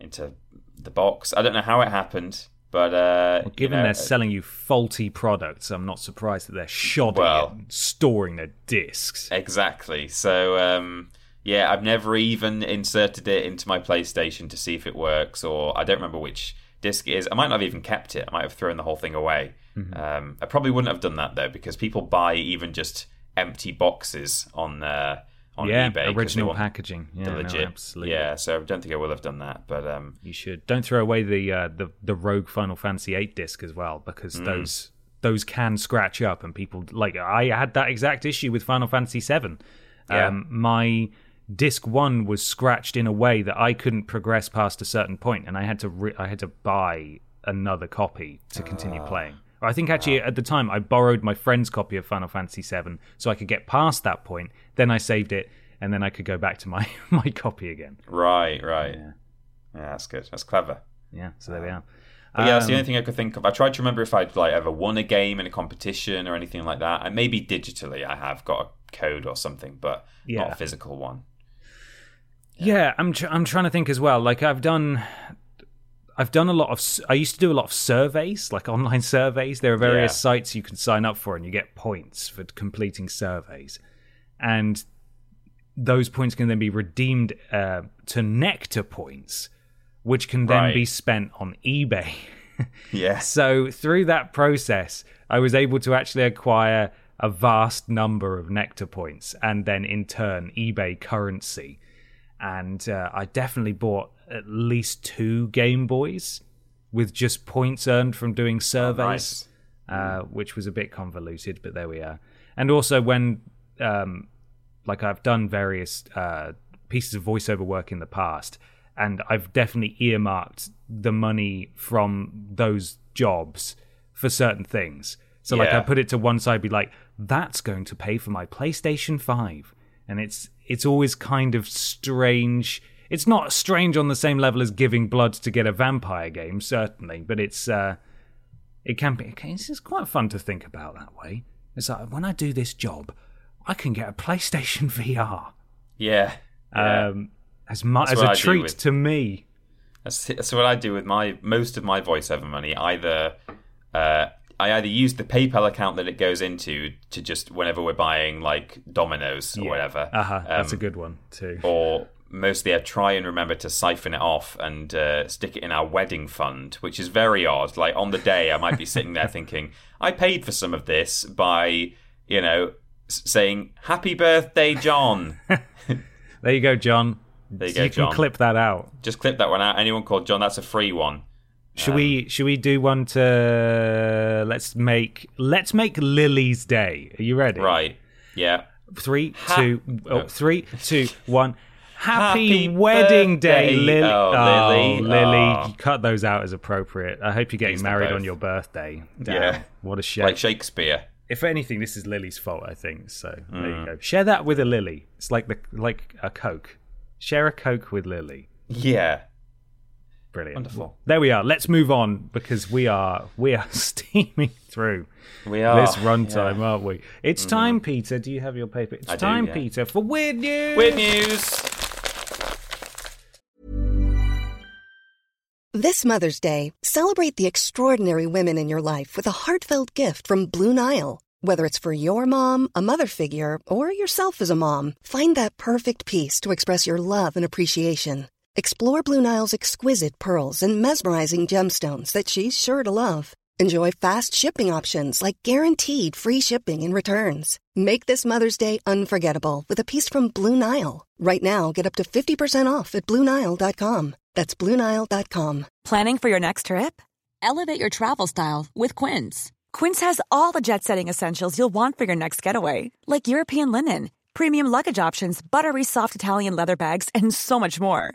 into the box? I don't know how it happened, but uh, you Given know, they're selling you faulty products, I'm not surprised that they're shodding Well- it, and storing their discs. Exactly. So, um, yeah, I've never even inserted it into my PlayStation to see if it works, or I don't remember which disc it is. I might not have even kept it. I might have thrown the whole thing away. Um, I probably wouldn't have done that though, because people buy even just empty boxes on uh, on yeah, eBay. original packaging. Yeah, the no, absolutely. yeah, so I don't think I will have done that. But um, You should. Don't throw away the uh, the the Rogue Final Fantasy VIII disc as well, because Mm. those those can scratch up, and people like I had that exact issue with Final Fantasy VII. Yeah. Um, my disc one was scratched in a way that I couldn't progress past a certain point, and I had to re- I had to buy another copy to continue Ah. playing. I think actually at the time I borrowed my friend's copy of Final Fantasy VII so I could get past that point. Then I saved it, and then I could go back to my my copy again. right, right, yeah. that's good. That's clever. Yeah, so there we are. But yeah, that's the Um, only thing I could think of. I tried to remember if I'd like ever won a game in a competition or anything like that. And maybe digitally, I have got a code or something, but not a physical one. Yeah, I'm tr- I'm trying to think as well. Like I've done I've done a lot of I used to do a lot of surveys, like online surveys. There are various Yeah. sites you can sign up for and you get points for completing surveys. And those points can then be redeemed uh, to nectar points, which can then Right. be spent on eBay. Yeah, So through that process, I was able to actually acquire a vast number of nectar points and then in turn eBay currency. And uh, I definitely bought at least two Game Boys with just points earned from doing surveys, nice. uh, which was a bit convoluted, but there we are. And also when, um, like I've done various uh, pieces of voiceover work in the past, and I've definitely earmarked the money from those jobs for certain things. So like I put it to one side, be like, that's going to pay for my PlayStation Five, and it's it's always kind of strange. It's not strange on the same level as giving blood to get a vampire game, certainly, but it's uh, it can be. It's quite fun to think about that way. It's like when I do this job, I can get a PlayStation VR Yeah. yeah. um, as much as a I treat with- to me. That's, that's what I do with my most of my voiceover money. Either uh, I either use the PayPal account that it goes into to just whenever we're buying like Domino's or whatever. Uh huh. That's a Um, good one too. Or mostly I try and remember to siphon it off and uh, stick it in our wedding fund, which is very odd. Like on the day, I might be sitting there thinking, I paid for some of this by, you know, saying, Happy birthday, John. There you go, John. There you So go, you can John. clip that out. Just clip that one out. Anyone called John, that's a free one. Should Um, we should we do one to let's make let's make Lily's day. Are you ready? Right. Yeah. Three, Ha- two, oh, three, two, one. Happy, Happy wedding day. Lily. Oh, Lily. Lily, Oh. cut those out as appropriate. I hope you're getting them married on your birthday. Damn, Yeah. What a shame. Like Shakespeare. if anything, this is Lily's fault, I think. So there Mm. you go. Share that with a Lily. It's like the like a Coke. Share a Coke with Lily. Yeah. Brilliant. Wonderful. There we are. Let's move on because we are we are steaming through We are. this runtime, yeah. aren't we? It's mm-hmm. time, Peter. Do you have your paper? It's I do, time, yeah. Peter, for weird news. Weird news. This Mother's Day, celebrate the extraordinary women in your life with a heartfelt gift from Blue Nile. Whether it's for your mom, a mother figure, or yourself as a mom, find that perfect piece to express your love and appreciation. Explore Blue Nile's exquisite pearls and mesmerizing gemstones that she's sure to love. Enjoy fast shipping options like guaranteed free shipping and returns. Make this Mother's Day unforgettable with a piece from Blue Nile. Right now, get up to 50% off at BlueNile.com. That's BlueNile.com. Planning for your next trip? Elevate your travel style with Quince. Quince has all the jet setting essentials you'll want for your next getaway, like European linen, premium luggage options, buttery soft Italian leather bags, and so much more.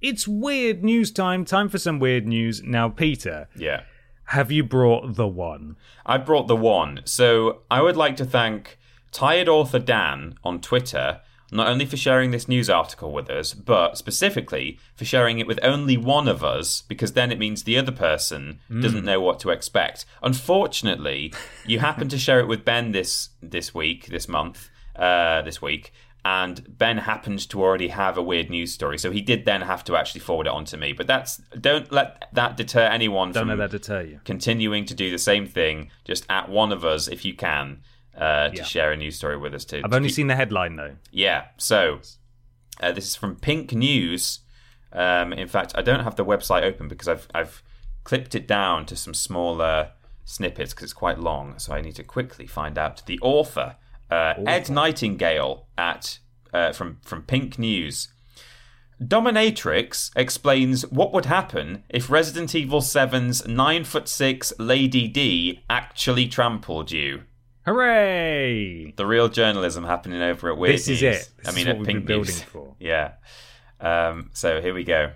It's weird news time. Time for some weird news. Now, Peter, Yeah. have you brought the one? I brought the one. So I would like to thank Tired Author Dan on Twitter, not only for sharing this news article with us, but specifically for sharing it with only one of us, because then it means the other person doesn't know what to expect. Unfortunately, you happened to share it with Ben this this week, this month, uh, this week. And Ben happened to already have a weird news story, so he did then have to actually forward it on to me. But that's don't let that deter anyone Don't from let that deter you. continuing to do the same thing, just at one of us if you can, uh, to Yeah. share a news story with us too. I've only seen the headline though. Yeah, so uh, this is from Pink News. Um, in fact, I don't have the website open because I've I've clipped it down to some smaller snippets because it's quite long. So I need to quickly find out the author, uh, Ed Nightingale at uh, from from Pink News. Dominatrix explains what would happen if Resident Evil 7's 9 foot 6 Lady D actually trampled you. Hooray! The real journalism happening over at Weird This is it. This I is mean, what at we've Pink been News. for. Yeah. Um, so here we go.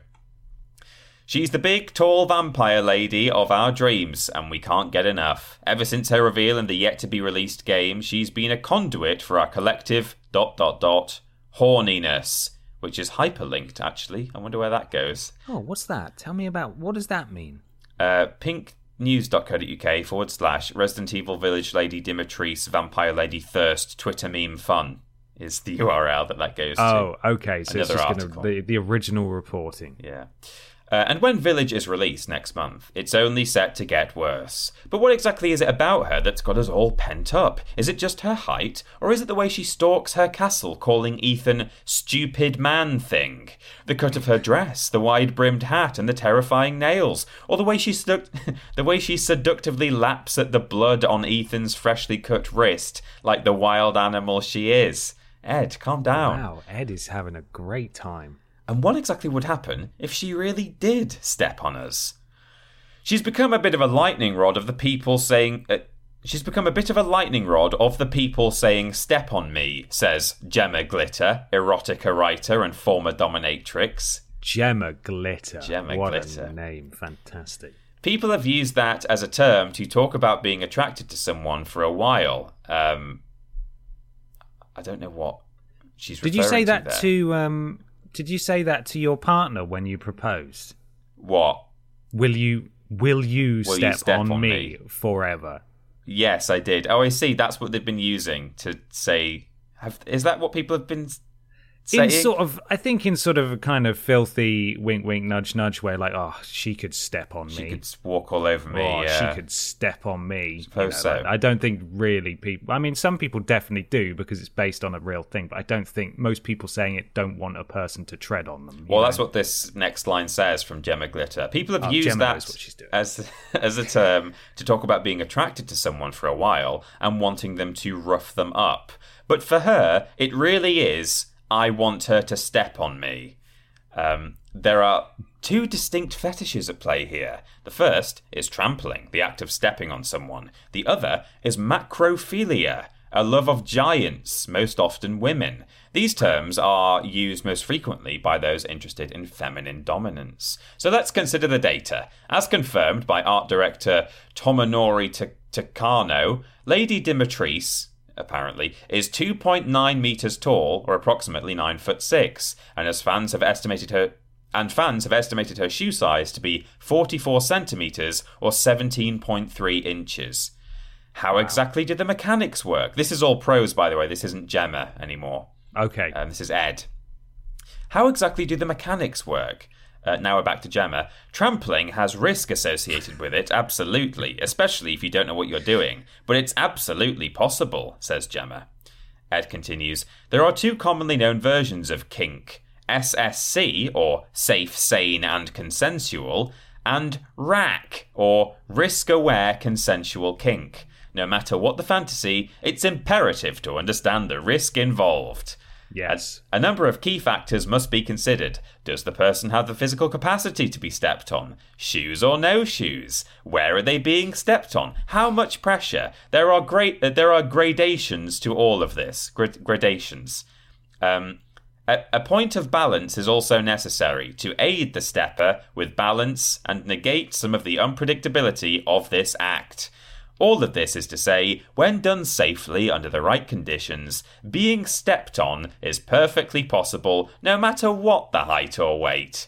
She's the big, tall vampire lady of our dreams, and we can't get enough. Ever since her reveal in the yet to be released game, she's been a conduit for our collective dot dot dot horniness, which is hyperlinked. Actually, I wonder where that goes. Oh, what's that? Tell me about what does that mean? Uh, pinknews.co.uk forward slash Resident Evil Village Lady Dimitris Vampire Lady Thirst Twitter meme fun is the URL that that goes to. Oh, okay. So it's Another just gonna the, the original reporting. Yeah. Uh, and when Village is released next month, it's only set to get worse. But what exactly is it about her that's got us all pent up? Is it just her height, or is it the way she stalks her castle, calling Ethan stupid man thing? The cut of her dress, the wide brimmed hat, and the terrifying nails, or the way she sedu- the way she seductively laps at the blood on Ethan's freshly cut wrist, like the wild animal she is? Ed, calm down. Wow, Ed is having a great time. And what exactly would happen if she really did step on us? She's become a bit of a lightning rod of the people saying. Uh, she's become a bit of a lightning rod of the people saying, Step on me, says Gemma Glitter, erotica writer and former dominatrix. Gemma Glitter. Gemma what Glitter. a name. Fantastic. People have used that as a term to talk about being attracted to someone for a while. Um, I don't know what she's Did you say that there. to um did you say that to your partner when you proposed? What? Will you will you, Will you step, step on, on me, me? forever? Yes, I did. Oh, I see. That's what they've been using to say. Have, is that what people have been saying? In sort of I think in sort of a kind of filthy wink wink nudge nudge way like oh she could step on me. she could walk all over me. Oh, yeah. she could step on me. Suppose so. like, I don't think really people. I mean, some people definitely do because it's based on a real thing. But I don't think most people saying it don't want a person to tread on them. Well, know? that's what this next line says from Gemma Glitter. People have Oh, used Gemma that what she's doing. as as a term to talk about being attracted to someone for a while and wanting them to rough them up. But for her, it really is. I want her to step on me. Um, there are two distinct fetishes at play here. The first is trampling, the act of stepping on someone. The other is macrophilia, a love of giants, most often women. These terms are used most frequently by those interested in feminine dominance. So let's consider the data. As confirmed by art director Tomonori Takano, Lady Dimitris, apparently, is 2.9 meters tall, or approximately 9 foot 6, and as fans have estimated her and fans have estimated her shoe size to be 44 centimeters or 17.3 inches. How exactly did the mechanics work? This is all prose, by the way. This isn't Gemma anymore. okay. Um, this is Ed. How exactly do the mechanics work? Uh, now we're back to Gemma. Trampling has risk associated with it, absolutely, especially if you don't know what you're doing. But it's absolutely possible, says Gemma. Ed continues There are two commonly known versions of kink SSC, or safe, sane, and consensual, and RAC, or risk aware consensual kink. No matter what the fantasy, it's imperative to understand the risk involved. Yes. A number of key factors must be considered. Does the person have the physical capacity to be stepped on? Shoes or no shoes? Where are they being stepped on? How much pressure? There are great. Uh, there are gradations to all of this. Grad- gradations. Um, a, a point of balance is also necessary to aid the stepper with balance and negate some of the unpredictability of this act. All of this is to say, when done safely under the right conditions, being stepped on is perfectly possible no matter what the height or weight.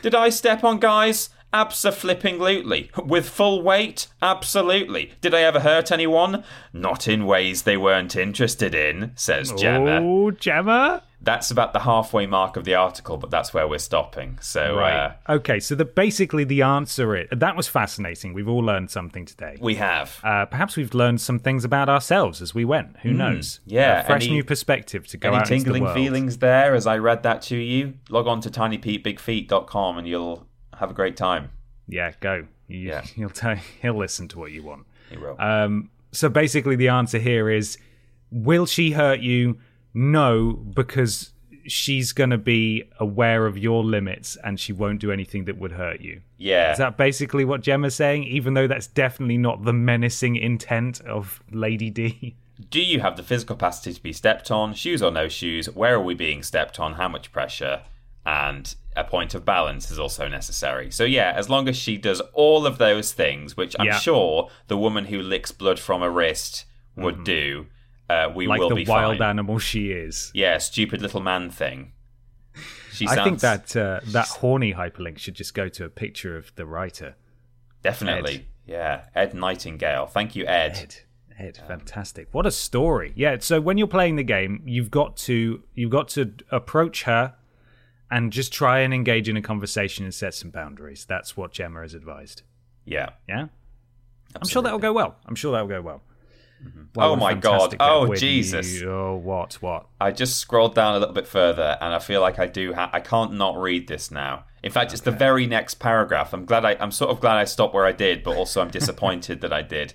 Did I step on guys? Abso-flipping-lutely. With full weight? Absolutely. Did I ever hurt anyone? Not in ways they weren't interested in, says Gemma. Oh, Gemma. That's about the halfway mark of the article, but that's where we're stopping. So Right. uh, okay. So the basically the answer is that was fascinating. We've all learned something today. we have. Uh, perhaps we've learned some things about ourselves as we went. Who knows? Hmm. yeah, A fresh any- new perspective to go Any out tingling feelings there as I read that to you? Log on to tinypeteBigFeet.com and you'll have a great time. Yeah, go. You, Yeah. He'll tell. He'll listen to what you want. He will. Um, so basically, the answer here is: Will she hurt you? No, because she's going to be aware of your limits and she won't do anything that would hurt you. yeah. Is that basically what Gemma's saying? Even though that's definitely not the menacing intent of Lady D. Do you have the physical capacity to be stepped on? Shoes or no shoes? Where are we being stepped on? How much pressure? And a point of balance is also necessary. So, yeah, as long as she does all of those things, which I'm Yeah. sure the woman who licks blood from a wrist would do, uh, we Mm-hmm. like will the be wild fine. animal she is. Yeah, stupid little man thing. She I think that uh, that horny hyperlink should just go to a picture of the writer. Definitely. Yeah. Ed Nightingale. Thank you, Ed. Ed, Ed, fantastic! What a story! Yeah. So when you're playing the game, you've got to you've got to approach her and just try and engage in a conversation and set some boundaries. That's what Gemma has advised. Yeah. Yeah? I'm sure that'll go well. I'm sure that'll go well. Mm-hmm. Oh my God. Oh, Jesus. news- Oh, what? What? I just scrolled down a little bit further, and I feel like I do. Ha- I can't not read this now. In fact, it's the very next paragraph. I'm glad. I, I'm sort of glad I stopped where I did, but also I'm disappointed that I did.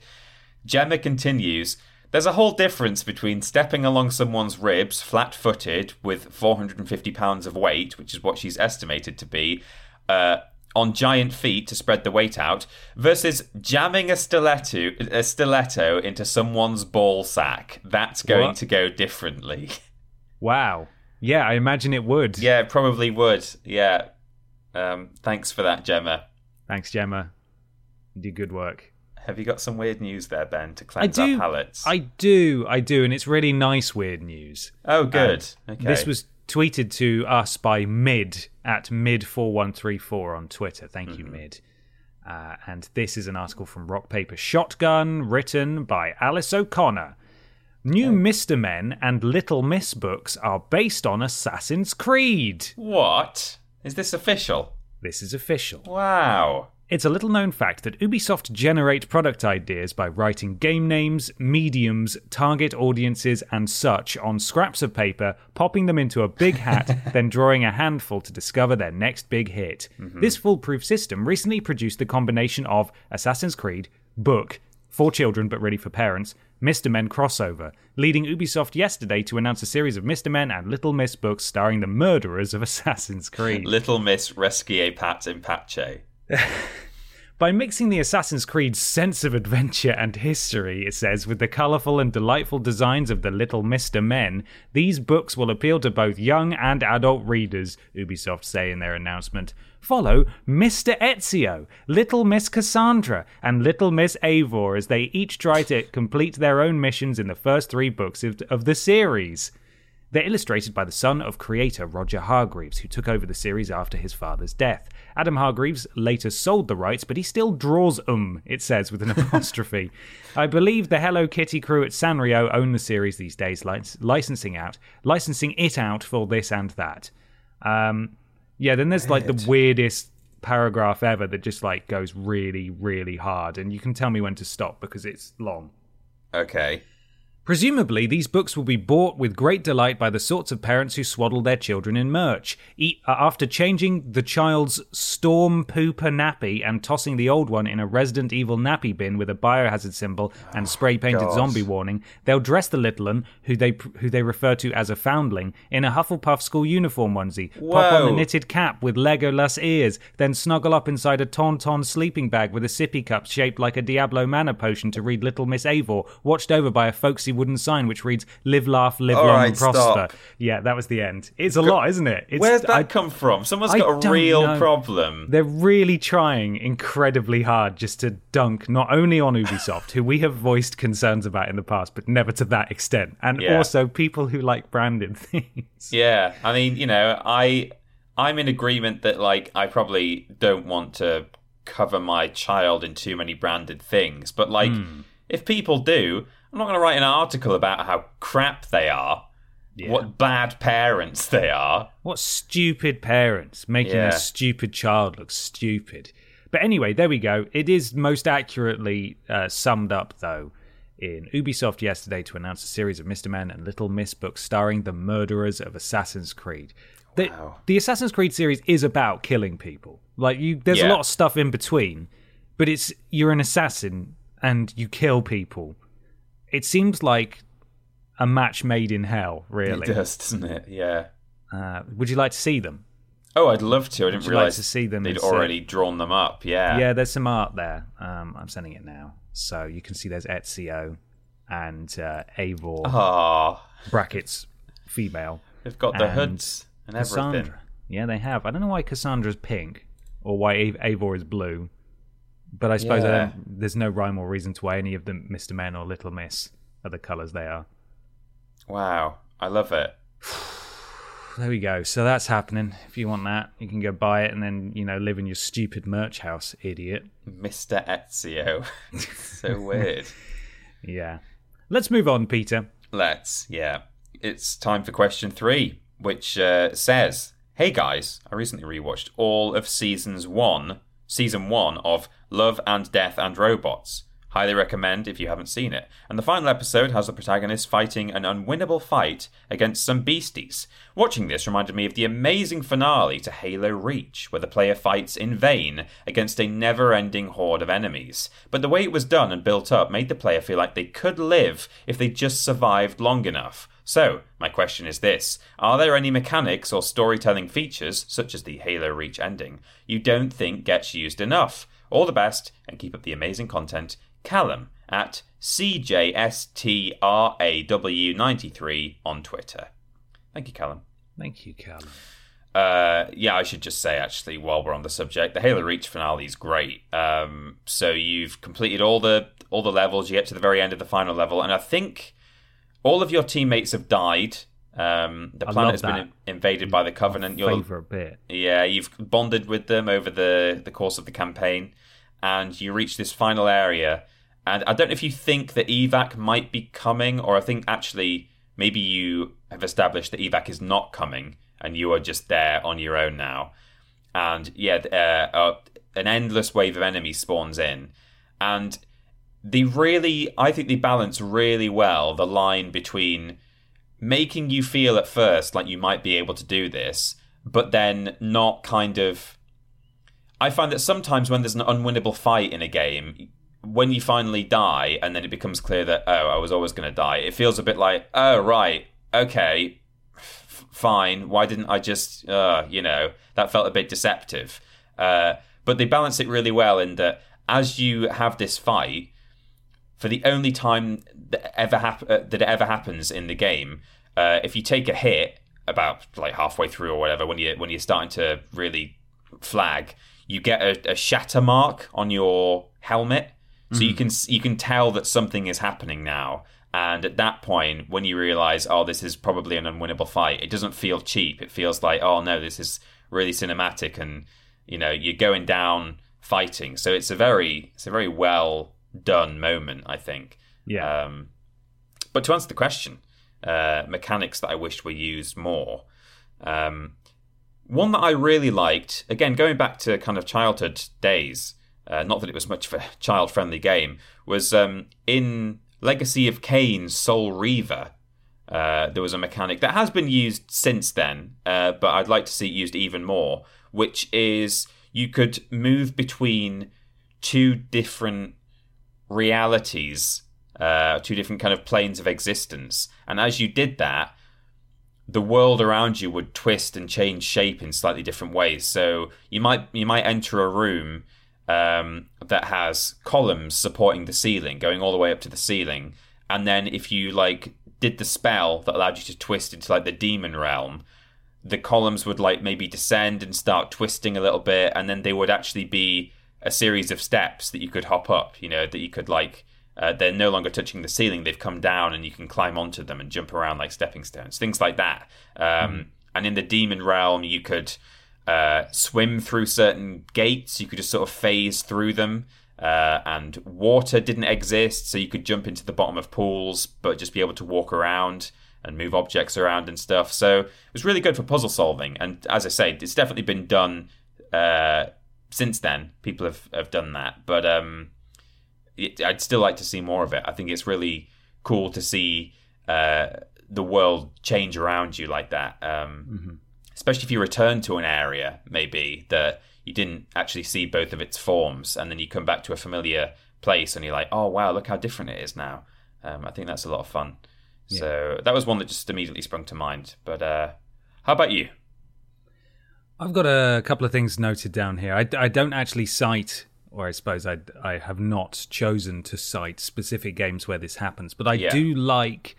Gemma continues. There's a whole difference between stepping along someone's ribs, flat-footed, with 450 pounds of weight, which is what she's estimated to be, uh, on giant feet to spread the weight out, versus jamming a stiletto, a stiletto into someone's ball sack. That's going What? to go differently. Wow. Yeah, I imagine it would. Yeah, it probably would. Yeah. Um, thanks for that, Gemma. Thanks, Gemma. You did good work. Have you got some weird news there, Ben, to cleanse do. our palates? I do. I do. And it's really nice, weird news. Oh, good. Um, okay. This was tweeted to us by Mid at Mid4134 on Twitter. Thank Mm-hmm. you, Mid. Uh, and this is an article from Rock Paper Shotgun, written by Alice O'Connor. New Mr. Men and Little Miss books are based on Assassin's Creed. What? Is this official? This is official. Wow. It's a little known fact that Ubisoft generate product ideas by writing game names, mediums, target audiences, and such on scraps of paper, popping them into a big hat, then drawing a handful to discover their next big hit. Mm-hmm. This foolproof system recently produced the combination of Assassin's Creed, book, for children but really for parents, Mr. Men crossover, leading Ubisoft yesterday to announce a series of Mr. Men and Little Miss books starring the murderers of Assassin's Creed. Little Miss Rescue Pat in Pache. By mixing the Assassin's Creed sense of adventure and history, it says, with the colourful and delightful designs of the Little Mr. Men, these books will appeal to both young and adult readers, Ubisoft say in their announcement. Follow Mr. Ezio, Little Miss Cassandra, and Little Miss Eivor as they each try to complete their own missions in the first three books of, of the series. They're illustrated by the son of creator Roger Hargreaves, who took over the series after his father's death. Adam Hargreaves later sold the rights, but he still draws um, it says with an apostrophe. I believe the Hello Kitty crew at Sanrio own the series these days, licensing out, licensing it out for this and that. Um, yeah, then there's like the weirdest paragraph ever that just like goes really, really hard, and you can tell me when to stop because it's long. Okay. Presumably, these books will be bought with great delight by the sorts of parents who swaddle their children in merch. E- uh, after changing the child's storm pooper nappy and tossing the old one in a Resident Evil nappy bin with a biohazard symbol and spray painted God. zombie warning, they'll dress the little one, who they who they refer to as a foundling, in a Hufflepuff school uniform onesie, pop on the knitted cap with Legolas ears, then snuggle up inside a Tauntaun sleeping bag with a sippy cup shaped like a Diablo mana potion to read Little Miss Eivor, watched over by a folksy wooden sign which reads "Live, laugh, live All long, right, and prosper." stop. Yeah, that was the end. It's a lot, isn't it? It's, Where's that I- come from? Someone's I got a real know. problem. They're really trying incredibly hard just to dunk not only on Ubisoft, who we have voiced concerns about in the past, but never to that extent, and Yeah. also people who like branded things. Yeah, I mean, you know, I I'm in agreement that like I probably don't want to cover my child in too many branded things, but like Hmm. if people do, I'm not going to write an article about how crap they are, what bad parents they are. What stupid parents making Yeah. a stupid child look stupid. But anyway, there we go. It is most accurately uh, summed up, though, in Ubisoft yesterday to announce a series of Mr. Men and Little Miss books starring the murderers of Assassin's Creed. The, the Assassin's Creed series is about killing people. Like you, there's a lot of stuff in between, but it's you're an assassin and you kill people. It seems like a match made in hell, really. It does, doesn't it? Yeah. Uh, would you like to see them? Oh, I'd love to. I didn't you like to see them they'd instead? already drawn them up. Yeah. Yeah, there's some art there. Um, I'm sending it now, so you can see there's Ezio and uh, Eivor Ah, brackets female they've got the hoods and everything. Cassandra. Yeah, they have. I don't know why Cassandra's pink or why Av- Eivor is blue, but I suppose I Yeah. don't, there's no rhyme or reason to why any of them, Mister Men or Little Miss, are the colours they are. Wow, I love it. There we go. So that's happening. If you want that, you can go buy it and then you know live in your stupid merch house, idiot. Mr. Ezio. so weird. Yeah. Let's move on, Peter. Let's, yeah. It's time for question three, which uh, says Hey guys, I recently rewatched all of seasons one, season one of Love and Death and Robots. Highly recommend if you haven't seen it. And the final episode has the protagonist fighting an unwinnable fight against some beasties. Watching this reminded me of the amazing finale to Halo Reach, where the player fights in vain against a never ending horde of enemies. But the way it was done and built up made the player feel like they could live if they just survived long enough. So, my question is this Are there any mechanics or storytelling features, such as the Halo Reach ending, you don't think gets used enough? All the best and keep up the amazing content. Callum at CJSTRAW93 on Twitter. Thank you, Callum. Thank you, Callum. Uh, yeah, I should just say actually, while we're on the subject, the Halo Reach finale is great. Um, so you've completed all the all the levels. You get to the very end of the final level, and I think all of your teammates have died. Um, the I planet has been invaded by the Covenant. You're- Favorite bit. yeah, you've bonded with them over the, the course of the campaign, and you reach this final area. And I don't know if you think that evac might be coming, or I think actually maybe you have established that evac is not coming, and you are just there on your own now. And yeah, uh, uh, an endless wave of enemies spawns in, and they really, I think they balance really well the line between making you feel at first like you might be able to do this, but then not kind of. I find that sometimes when there's an unwinnable fight in a game, when you finally die and then it becomes clear that, oh, I was always going to die, it feels a bit like, oh, right, okay, f- fine. Why didn't I just, uh, you know, that felt a bit deceptive. Uh, but they balance it really well in that as you have this fight, for the only time that ever hap- uh, that it ever happens in the game, uh, if you take a hit about like halfway through or whatever, when you when you're starting to really flag, you get a, a shatter mark on your helmet, so you can you can tell that something is happening now. And at that point, when you realize, oh, this is probably an unwinnable fight, it doesn't feel cheap. It feels like, oh no, this is really cinematic, and you know, you're going down fighting. So it's a very it's a very well done moment, I think. Yeah. Um, but to answer the question, uh, mechanics that I wished were used more. Um, one that I really liked, again, going back to kind of childhood days, uh, not that it was much of a child friendly game, was um, in Legacy of Kain Soul Reaver. Uh, there was a mechanic that has been used since then, uh, but I'd like to see it used even more, which is you could move between two different realities, uh, two different kind of planes of existence. And as you did that, the world around you would twist and change shape in slightly different ways. So you might you might enter a room um, that has columns supporting the ceiling, going all the way up to the ceiling, and then if you like did the spell that allowed you to twist into like the demon realm, the columns would like maybe descend and start twisting a little bit, and then they would actually be a series of steps that you could hop up. You know that you could like. Uh, they're no longer touching the ceiling; they've come down, and you can climb onto them and jump around like stepping stones, things like that. Um, And in the demon realm, you could uh, swim through certain gates. You could just sort of phase through them. Uh, and water didn't exist, so you could jump into the bottom of pools, but just be able to walk around and move objects around and stuff. So it was really good for puzzle solving. And as I say, it's definitely been done uh, since then. People have, have done that, but um, it, I'd still like to see more of it. I think it's really cool to see uh, the world change around you like that. Um, Especially if you return to an area, maybe that you didn't actually see both of its forms, and then you come back to a familiar place and you're like, oh wow, look how different it is now. Um, I think that's a lot of fun. So that was one that just immediately sprung to mind. But uh, how about you? I've got a couple of things noted down here. I, I don't actually cite, or I suppose I, I have not chosen to cite specific games where this happens, but I Yeah. do like.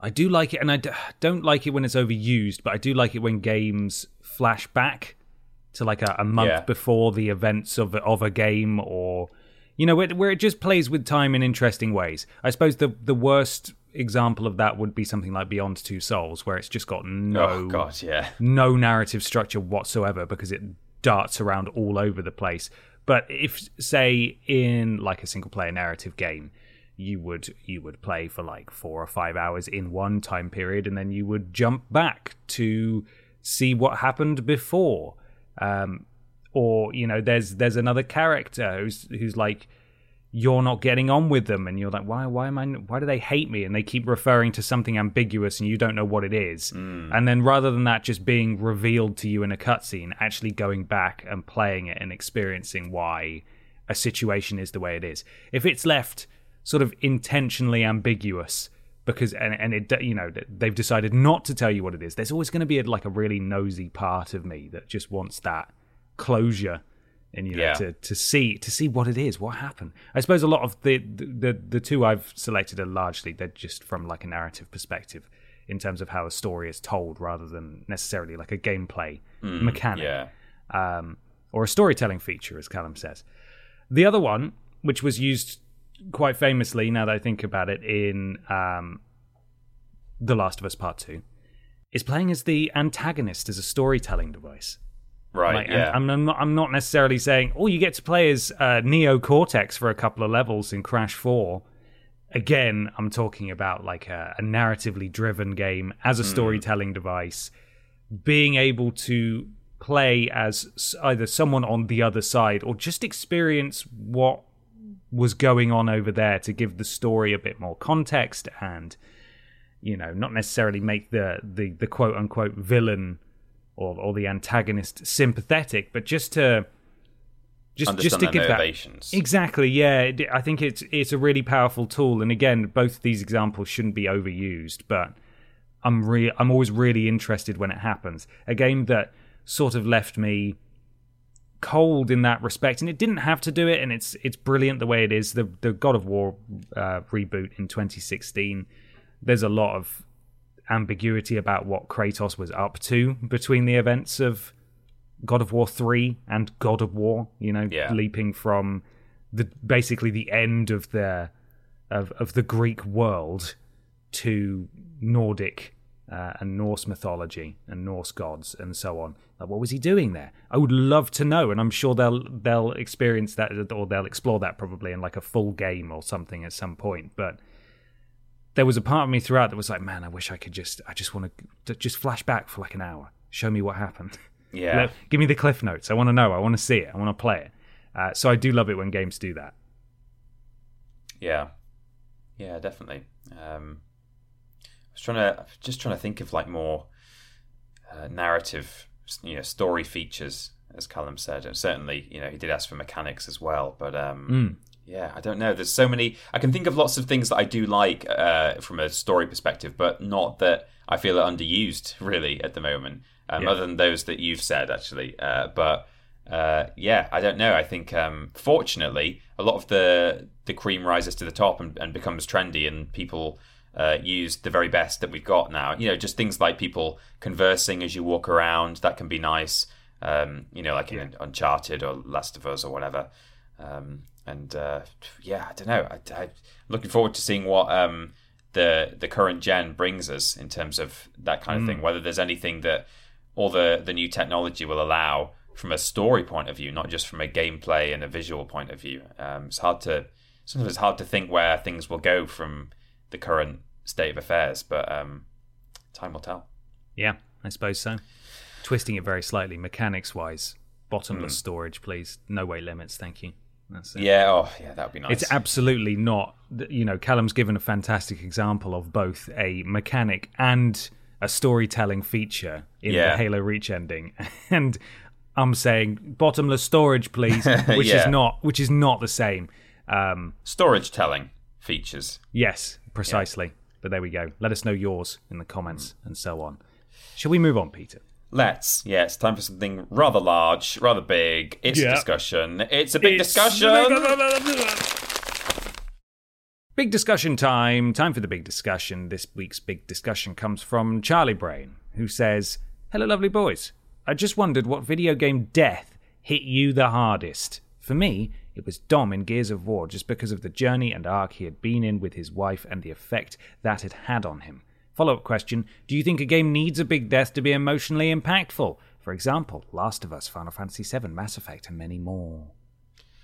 I do like it, and I d- don't like it when it's overused, but I do like it when games flash back to like a, a month Yeah. before the events of of a game, or you know, where, where it just plays with time in interesting ways. I suppose the the worst example of that would be something like Beyond Two Souls, where it's just got no Oh god, yeah. no narrative structure whatsoever because it darts around all over the place. But if, say, in like a single player narrative game, you would you would play for like four or five hours in one time period, and then you would jump back to see what happened before. Um, or you know, there's there's another character who's who's like you're not getting on with them and you're like why why am i why do they hate me? And they keep referring to something ambiguous and you don't know what it is. Mm. and then rather than that just being revealed to you in a cutscene actually going back and playing it and experiencing why a situation is the way it is. If it's left sort of intentionally ambiguous because and, and it you know they've decided not to tell you what it is there's always going to be a, like a really nosy part of me that just wants that closure and you know Yeah. to to see to see what it is, what happened. I suppose a lot of the the the two I've selected are largely they're just from like a narrative perspective in terms of how a story is told, rather than necessarily like a gameplay Mm, mechanic yeah. um, or a storytelling feature, as Callum says. The other one, which was used quite famously, now that I think about it, in um, The Last of Us Part Two, is playing as the antagonist as a storytelling device. Right. Like, yeah. I'm, I'm not. I'm not necessarily saying, "Oh, you get to play as uh, Neo Cortex for a couple of levels in Crash Four. Again, I'm talking about like a, a narratively driven game as a Hmm. storytelling device, being able to play as either someone on the other side or just experience what was going on over there to give the story a bit more context and you know not necessarily make the the, the quote unquote villain or or the antagonist sympathetic but just to just just to give that motivations. exactly yeah. I think it's it's a really powerful tool and again both of these examples shouldn't be overused but i'm re- i'm always really interested when it happens. A game that sort of left me cold in that respect and it didn't have to do it and it's it's brilliant the way it is. The the god of war uh, reboot in 2016 there's a lot of ambiguity about what kratos was up to between the events of god of war 3 and god of war you know Yeah. leaping from the basically the end of the of, of the greek world to nordic uh, and Norse mythology and Norse gods and so on. Like, what was he doing there? I would love to know, and I'm sure they'll they'll experience that or they'll explore that probably in like a full game or something at some point. But there was a part of me throughout that was like, man, I wish I could just I just want to just flash back for like an hour, show me what happened. Yeah. Let- give me the cliff notes. I want to know. I want to see it. I want to play it. Uh, so I do love it when games do that. Yeah, yeah, definitely. Um, I was trying to just trying to think of like more uh, narrative, you know, story features, as Callum said, and certainly, you know, he did ask for mechanics as well. But um, yeah, I don't know. There's so many. I can think of lots of things that I do like uh, from a story perspective, but not that I feel are underused really at the moment. Um, Yeah. Other than those that you've said, actually, uh, but. Uh, yeah, I don't know. I think um, fortunately, a lot of the the cream rises to the top and, and becomes trendy, and people uh, use the very best that we've got now. You know, just things like people conversing as you walk around. That can be nice. Um, you know, like in Uncharted or Last of Us or whatever. Um, and uh, yeah, I don't know. I, I'm looking forward to seeing what um, the the current gen brings us in terms of that kind of thing. Whether there's anything that all the the new technology will allow from a story point of view, not just from a gameplay and a visual point of view. Um, it's hard to sometimes it's hard to think where things will go from the current state of affairs, but um, time will tell. Yeah, I suppose so. Twisting it very slightly, mechanics wise. Bottomless storage, please. No weight limits, thank you. That's it. Yeah, oh yeah, that would be nice. It's absolutely not. You know, Callum's given a fantastic example of both a mechanic and a storytelling feature in Yeah. the Halo Reach ending, and I'm saying bottomless storage, please, which Yeah. is not, which is not the same. Um, Storage telling features. yes, precisely. But there we go. Let us know yours in the comments and so on. Shall we move on, Peter? Let's. Yeah, it's time for something rather large, rather big. It's Yeah. a discussion. It's a big discussion. Big discussion time. Time for the big discussion. This week's big discussion comes from Charlie Brain, who says, Hello, lovely boys. I just wondered what video game death hit you the hardest. For me, it was Dom in Gears of War just because of the journey and arc he had been in with his wife and the effect that it had on him. Follow up question Do you think a game needs a big death to be emotionally impactful? For example, Last of Us, Final Fantasy VII, Mass Effect, and many more.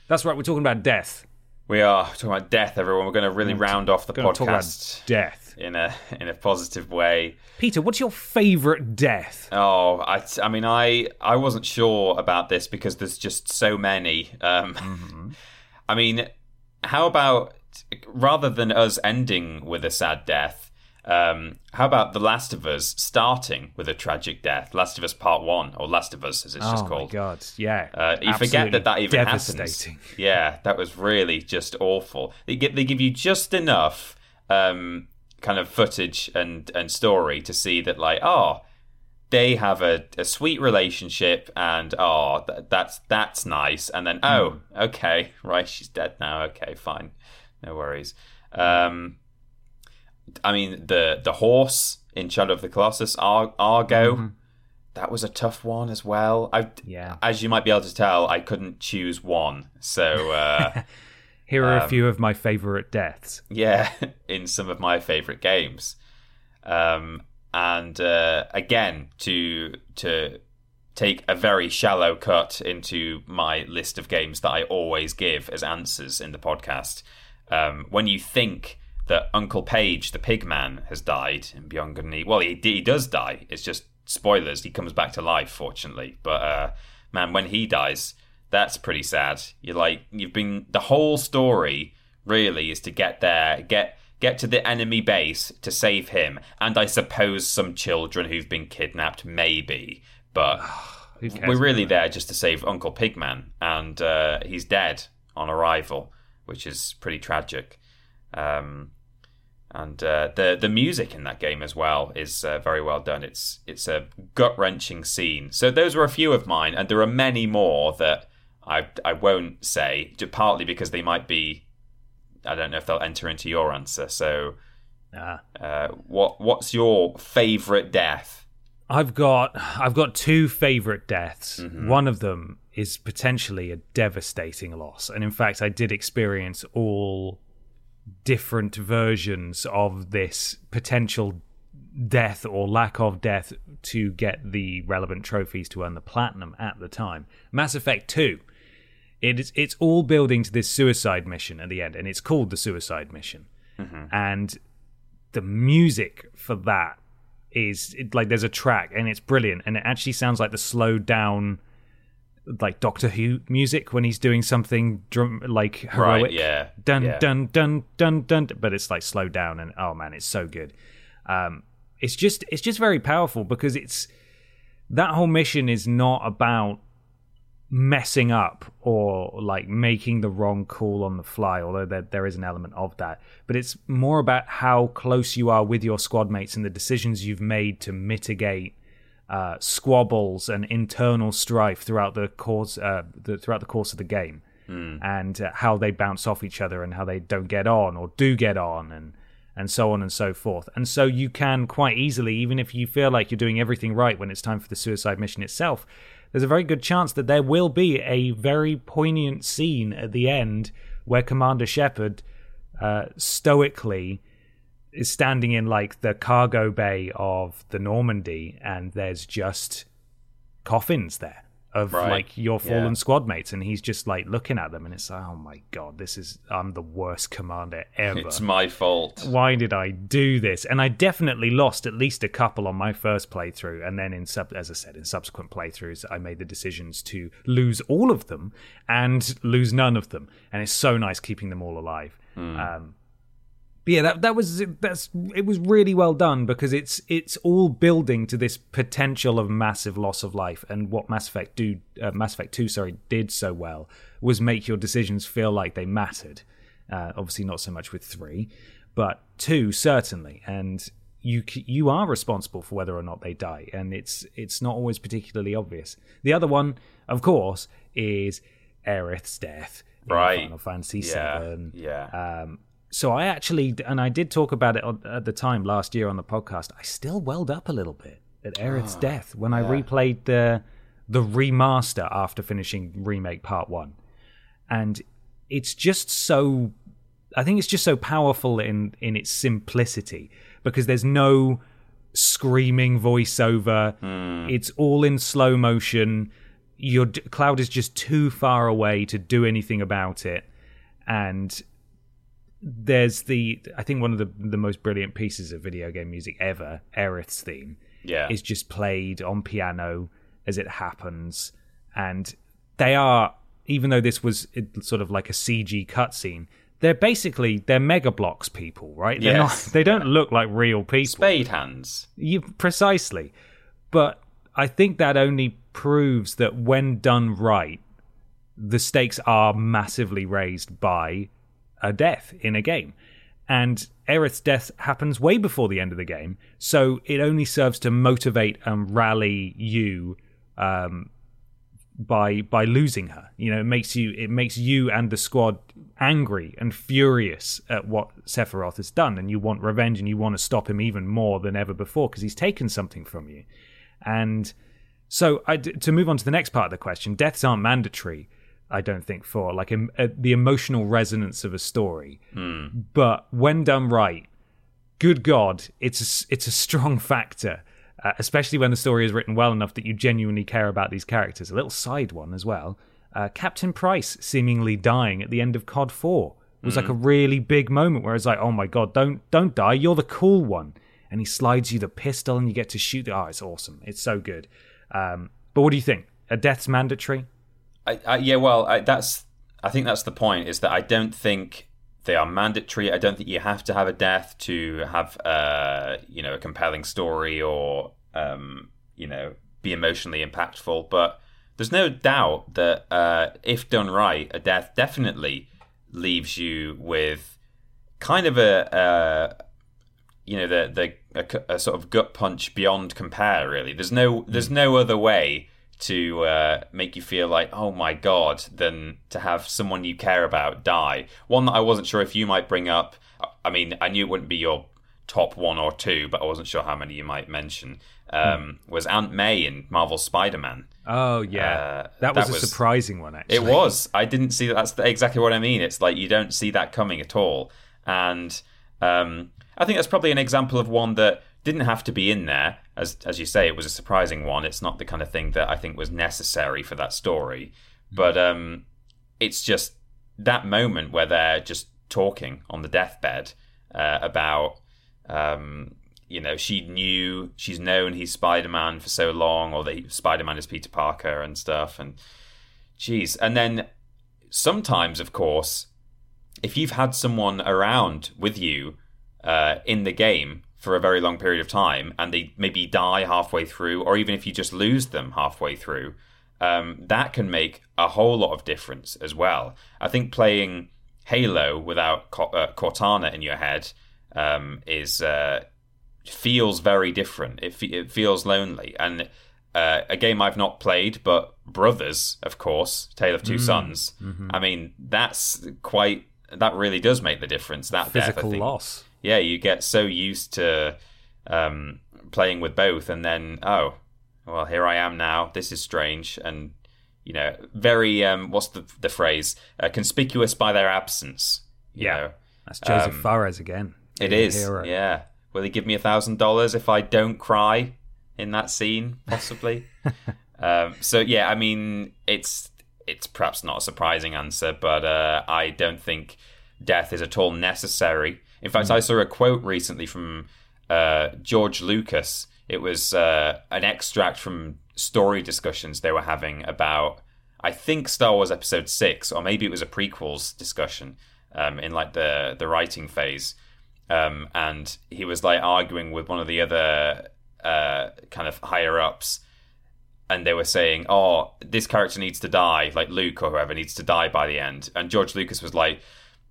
That's right, we're talking about death We are talking about death, everyone. We're going to really round off the Gonna talk about podcast death. in a in a positive way. Peter, what's your favourite death? Oh, I, I mean, I I wasn't sure about this because there's just so many. Um, I mean, how about rather than us ending with a sad death, um, how about The Last of Us starting with a tragic death? Last of Us Part One, or Last of Us as it's oh just my called. god, yeah. Uh, you forget that that even devastating. happens. Yeah, that was really just awful. They give they give you just enough um, kind of footage and and story to see that like oh they have a, a sweet relationship and oh th- that's that's nice and then oh okay right she's dead now okay fine no worries. Um, I mean the the horse in Shadow of the Colossus Ar- Argo. That was a tough one as well. I, Yeah. as you might be able to tell, I couldn't choose one. So, uh, Here are um, a few of my favourite deaths. yeah, in some of my favorite games. Um, and uh, again, to to take a very shallow cut into my list of games that I always give as answers in the podcast. Um, when you think that Uncle Pey'j, the pigman, has died in Beyond Good and Evil, well, he, he does die. It's just spoilers. He comes back to life, fortunately. But uh, man, when he dies, that's pretty sad. You're like, you've been the whole story really is to get there, get get to the enemy base to save him, and I suppose some children who've been kidnapped, maybe. But we're really there just to save Uncle Pigman, and uh, he's dead on arrival, which is pretty tragic. Um, and uh, the the music in that game as well is uh, very well done. It's it's a gut wrenching scene. So those were a few of mine, and there are many more that I I won't say, partly because they might be. I don't know if they'll enter into your answer. So, Ah. uh, what what's your favorite death? I've got I've got two favorite deaths. Mm-hmm. One of them is potentially a devastating loss, and in fact, I did experience all different versions of this potential death or lack of death to get the relevant trophies to earn the platinum at the time. Mass Effect 2. It is it's all building to this suicide mission at the end and it's called the suicide mission. Mm-hmm. And the music for that is it, like there's a track and it's brilliant and it actually sounds like the slowed down like Doctor Who music when he's doing something drum like heroic. Right, yeah, Dun yeah. dun dun dun dun. But it's like slowed down and oh man, it's so good. Um, it's just it's just very powerful because it's that whole mission is not about messing up or like making the wrong call on the fly although there, there is an element of that but it's more about how close you are with your squad mates and the decisions you've made to mitigate uh, squabbles and internal strife throughout the course uh, the, throughout the course of the game and uh, how they bounce off each other and how they don't get on or do get on and and so on and so forth. And so you can quite easily, even if you feel like you're doing everything right when it's time for the suicide mission itself, there's a very good chance that there will be a very poignant scene at the end where Commander Shepard uh, stoically is standing in like the cargo bay of the Normandy, and there's just coffins there of Right. like your fallen Yeah. squad mates, and he's just like looking at them, and it's like, oh my god, this is I'm the worst commander ever. It's my fault. Why did I do this? And I definitely lost at least a couple on my first playthrough, and then in sub, as I said, in subsequent playthroughs, I made the decisions to lose all of them and lose none of them, and it's so nice keeping them all alive. Um, but yeah, that that was that's it was really well done because it's it's all building to this potential of massive loss of life, and what Mass Effect do uh, Mass Effect Two, sorry, did so well was make your decisions feel like they mattered. Uh, obviously, not so much with three, but two certainly, and you you are responsible for whether or not they die, and it's it's not always particularly obvious. The other one, of course, is Aerith's death Right. Final Fantasy Yeah, VII. yeah. Um, so I actually, and I did talk about it at the time last year on the podcast. I still welled up a little bit at Aerith's ah, death when I replayed the the remaster after finishing remake part one, and it's just so. I think it's just so powerful in in its simplicity because there's no screaming voiceover. Hmm. It's all in slow motion. Your cloud is just too far away to do anything about it and there's the I think one of the the most brilliant pieces of video game music ever, Aerith's theme, Yeah. is just played on piano as it happens, and they are even though this was sort of like a CG cutscene. They're basically they're Mega Bloks people, right? They're Yes. not, they don't look like real people. Spade hands. You precisely, but I think that only proves that when done right, the stakes are massively raised by a death in a game. And Aerith's death happens way before the end of the game, so it only serves to motivate and rally you um, by by losing her. You know, it makes you it makes you and the squad angry and furious at what Sephiroth has done, and you want revenge and you want to stop him even more than ever before because he's taken something from you. And so, I, to move on to the next part of the question, deaths aren't mandatory. I don't think for like uh, the emotional resonance of a story, but when done right, good God, it's a, it's a strong factor, uh, especially when the story is written well enough that you genuinely care about these characters. A little side one as well. Uh, Captain Price seemingly dying at the end of COD Four was like a really big moment where it's like, oh my God, don't don't die, you're the cool one, and he slides you the pistol and you get to shoot. The oh, it's awesome, it's so good. Um, but what do you think? A death's mandatory? I, I, yeah, well, I, that's. I think that's the point. Is that I don't think they are mandatory. I don't think you have to have a death to have, uh, you know, a compelling story or, um, you know, be emotionally impactful. But there's no doubt that uh, if done right, a death definitely leaves you with kind of a. Uh, you know the the a, a sort of gut punch beyond compare. Really, there's no there's no other way to uh, make you feel like oh my god than to have someone you care about die. One that I wasn't sure if you might bring up. I mean, I knew it wouldn't be your top one or two, but I wasn't sure how many you might mention. Um, Was Aunt May in Marvel Spider-Man? Oh yeah, Uh, that was that a was- surprising one. Actually, It was. I didn't see that. That's exactly what I mean. It's like you don't see that coming at all. And um, I think that's probably an example of one that didn't have to be in there. As as you say, it was a surprising one. It's not the kind of thing that I think was necessary for that story. But um, it's just that moment where they're just talking on the deathbed uh, about um, you know she knew she's known he's spider-man for so long or that he- spider-man is peter parker and stuff and Jeez. And then sometimes, of course, if you've had someone around with you uh, in the game for a very long period of time and they maybe die halfway through, or even if you just lose them halfway through, um, that can make a whole lot of difference as well. I think playing Halo without uh, Cortana in your head um, is uh, feels very different. It, fe- it feels lonely. And uh, a game I've not played, but Brothers, of course, Tale of Two Sons. I mean, that's quite. That really does make the difference. That death, physical think. loss. Yeah, you get so used to um, playing with both, and then oh, well, here I am now. This is strange, and you know, very um, what's the the phrase? Uh, conspicuous by their absence. you Yeah. know. That's Josef Um, Fares again. It is. hero. Yeah. Will he give me a thousand dollars if I don't cry in that scene? Possibly. um, so yeah, I mean, it's it's perhaps not a surprising answer, but uh, I don't think death is at all necessary. In fact, I saw a quote recently from uh, George Lucas. It was uh, an extract from story discussions they were having about, I think Star Wars Episode Six, or maybe it was a prequels discussion um, in like the the writing phase, um, and he was like arguing with one of the other uh, kind of higher ups, and they were saying, "Oh, this character needs to die, like Luke or whoever needs to die by the end," and George Lucas was like.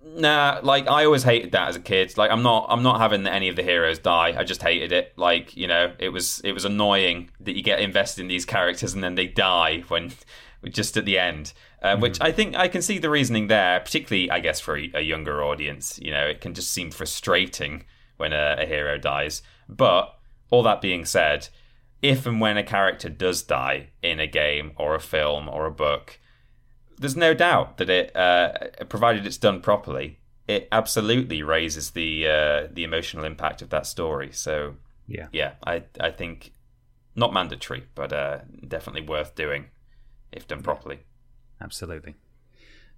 Nah, like I always hated that as a kid. Like I'm not, I'm not having any of the heroes die. I just hated it. Like you know, it was, it was annoying that you get invested in these characters and then they die when, just at the end. Uh, Which I think I can see the reasoning there, particularly I guess for a, a younger audience. You know, it can just seem frustrating when a, a hero dies. But all that being said, if and when a character does die in a game or a film or a book, there's no doubt that it, uh, provided it's done properly, it absolutely raises the uh, the emotional impact of that story. So Yeah. yeah, I I think not mandatory, but uh, definitely worth doing if done properly. Absolutely.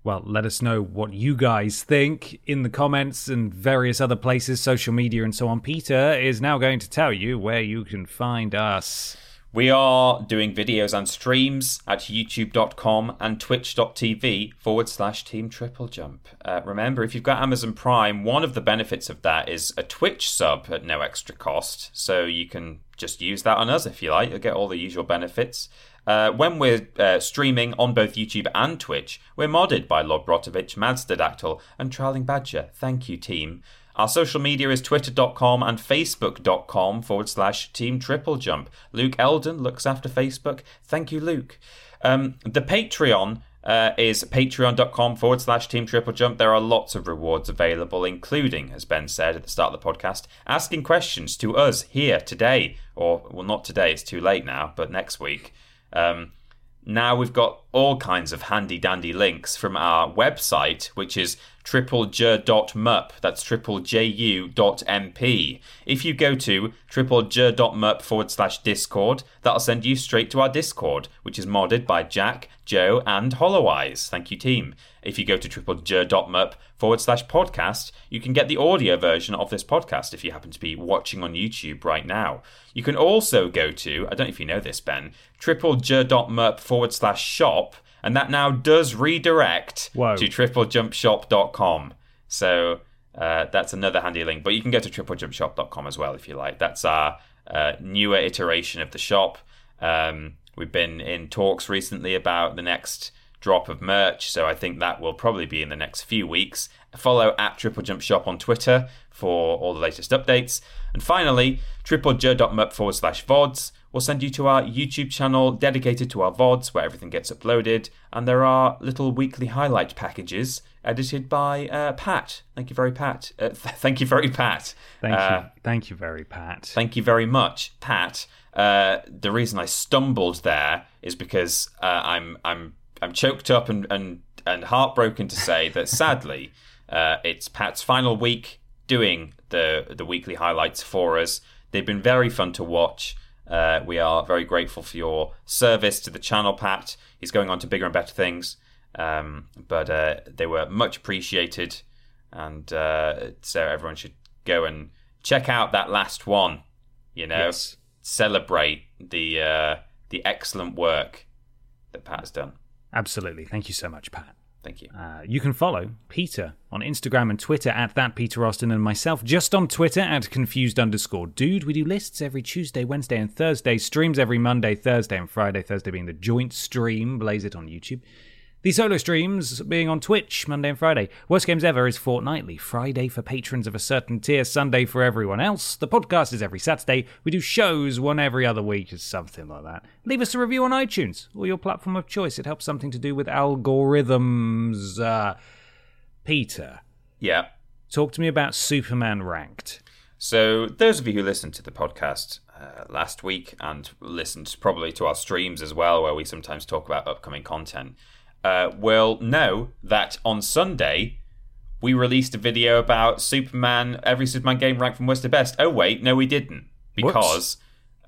Well, let us know what you guys think in the comments and various other places, social media and so on. Peter is now going to tell you where you can find us. We are doing videos and streams at youtube.com and twitch.tv forward slash team triple jump. Uh, remember, if you've got Amazon Prime, one of the benefits of that is a Twitch sub at no extra cost. So you can just use that on us if you like. You'll get all the usual benefits. Uh, when we're uh, streaming on both YouTube and Twitch, we're modded by Lord Brotovich, Madsterdactyl, and Trailing Badger. Thank you, team. Our social media is twitter.com and facebook.com forward slash team triple jump. Luke Eldon looks after Facebook. Thank you, Luke. Um, the Patreon uh, is patreon.com forward slash team triple jump. There are lots of rewards available, including, as Ben said at the start of the podcast, asking questions to us here today, or, well, not today, it's too late now, but next week. Um, now we've got all kinds of handy dandy links from our website, which is triplej.mup. That's triplej.mp. If you go to triplej.mup forward slash discord, that'll send you straight to our Discord, which is modded by Jack, Joe, and Hollow Eyes. Thank you, team. If you go to triplej.mup forward slash podcast, you can get the audio version of this podcast if you happen to be watching on YouTube right now. You can also go to, I don't know if you know this, Ben, triplej.mup forward slash shop and that now does redirect Whoa. to triplejumpshop.com. So uh, that's another handy link. But you can go to triplejumpshop.com as well if you like. That's our uh, newer iteration of the shop. Um, we've been in talks recently about the next drop of merch, so I think that will probably be in the next few weeks. Follow at Triple Jump Shop on Twitter for all the latest updates. And finally, triplej.mup forward slash VODs will send you to our YouTube channel dedicated to our VODs where everything gets uploaded. And there are little weekly highlight packages edited by uh, Pat. Thank you very, Pat. Uh, th- thank you very, Pat. Thank Uh, you. Thank you very, Pat. Thank you very much, Pat. Uh, the reason I stumbled there is because uh, I'm I'm I'm choked up and and, and heartbroken to say that sadly uh, it's Pat's final week doing the the weekly highlights for us. They've been very fun to watch. Uh, we are very grateful for your service to the channel, Pat. He's going on to bigger and better things, um, but uh, they were much appreciated, and uh, so everyone should go and check out that last one. You know, Yes. celebrate the uh, the excellent work that Pat has done. Absolutely. Thank you so much, Pat. Thank you. Uh, you can follow Peter on Instagram and Twitter at that Peter Austin and myself just on Twitter at confused underscore dude. We do lists every Tuesday, Wednesday, and Thursday. Streams every Monday, Thursday, and Friday. Thursday being the joint stream. Blaze it on YouTube. The solo streams being on Twitch Monday and Friday. Worst Games Ever is fortnightly. Friday for patrons of a certain tier, Sunday for everyone else. The podcast is every Saturday. We do shows one every other week, or something like that. Leave us a review on iTunes or your platform of choice. It helps something to do with algorithms. Uh, Peter, Yeah. talk to me about Superman Ranked. So, those of you who listened to the podcast uh, last week and listened probably to our streams as well, where we sometimes talk about upcoming content, uh, will know that on Sunday we released a video about Superman, every Superman game ranked from worst to best. Oh, wait, no, we didn't. Because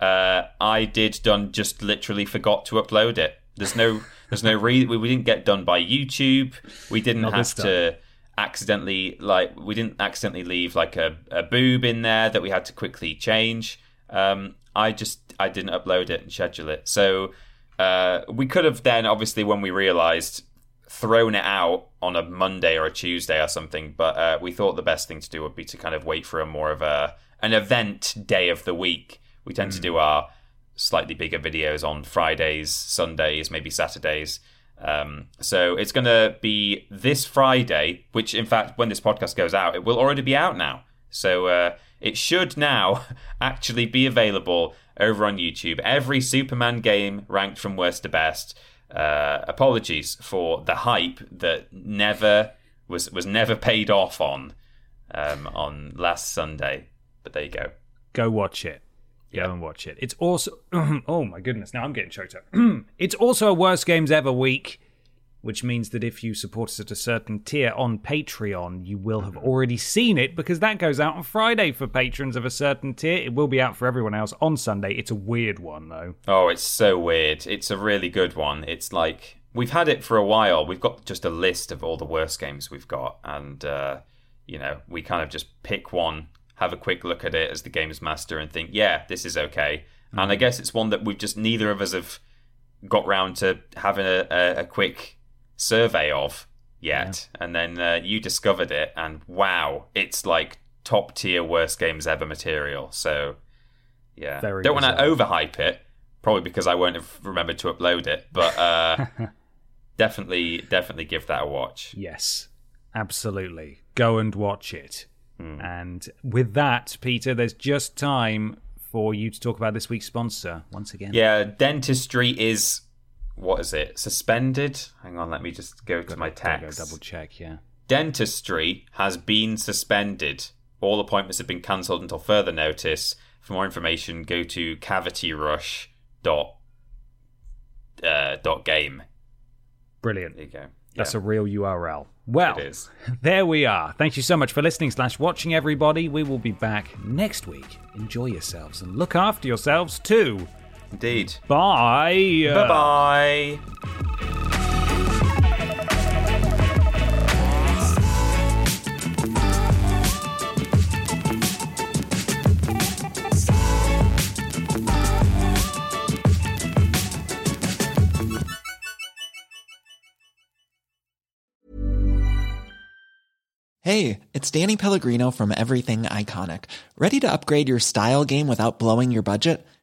uh, I did done just literally forgot to upload it. There's no, there's no re- we, we didn't get done by YouTube. We didn't Not have to accidentally like we didn't accidentally leave like a, a boob in there that we had to quickly change um i just i didn't upload it and schedule it so uh we could have then obviously when we realized thrown it out on a monday or a tuesday or something but uh we thought the best thing to do would be to kind of wait for a more of a an event day of the week. We tend to do our slightly bigger videos on fridays sundays maybe saturdays. Um, so it's going to be this Friday, which in fact, when this podcast goes out, it will already be out now. So uh, it should now actually be available over on YouTube. Every Superman game ranked from worst to best. Uh, apologies for the hype that never was was never paid off on um, on last Sunday. But there you go. Go watch it. Go and watch it. It's also oh my goodness, now I'm getting choked up. it's also a worst games ever week, which means that if you support us at a certain tier on Patreon, you will have already seen it because that goes out on Friday for patrons of a certain tier. It will be out for everyone else on Sunday. It's a weird one though. Oh, it's so weird. It's a really good one. It's like we've had it for a while. We've got just a list of all the worst games we've got, and uh, you know, we kind of just pick one, have a quick look at it as the games master, and think, yeah, this is okay. Mm-hmm. And I guess it's one that we've just neither of us have got round to having a, a, a quick survey of yet. Yeah. And then uh, you discovered it, and wow, it's like top tier worst games ever material. So yeah, Very don't want to overhype it, probably because I won't have remembered to upload it, but uh, definitely, definitely give that a watch. Yes, absolutely. Go and watch it. Mm. And with that, Peter, there's just time for you to talk about this week's sponsor once again. Yeah, dentistry is what is it? Suspended? Hang on, let me just go to my text. Double check, yeah. Dentistry has been suspended. All appointments have been cancelled until further notice. For more information, go to cavityrush dot uh, dot game. Brilliant. There you go. That's a real URL. Well, there we are. Thank you so much for listening slash watching, everybody. We will be back next week. Enjoy yourselves and look after yourselves too. Indeed. Bye. Uh, bye bye. Hey, it's Danny Pellegrino from Everything Iconic. Ready to upgrade your style game without blowing your budget?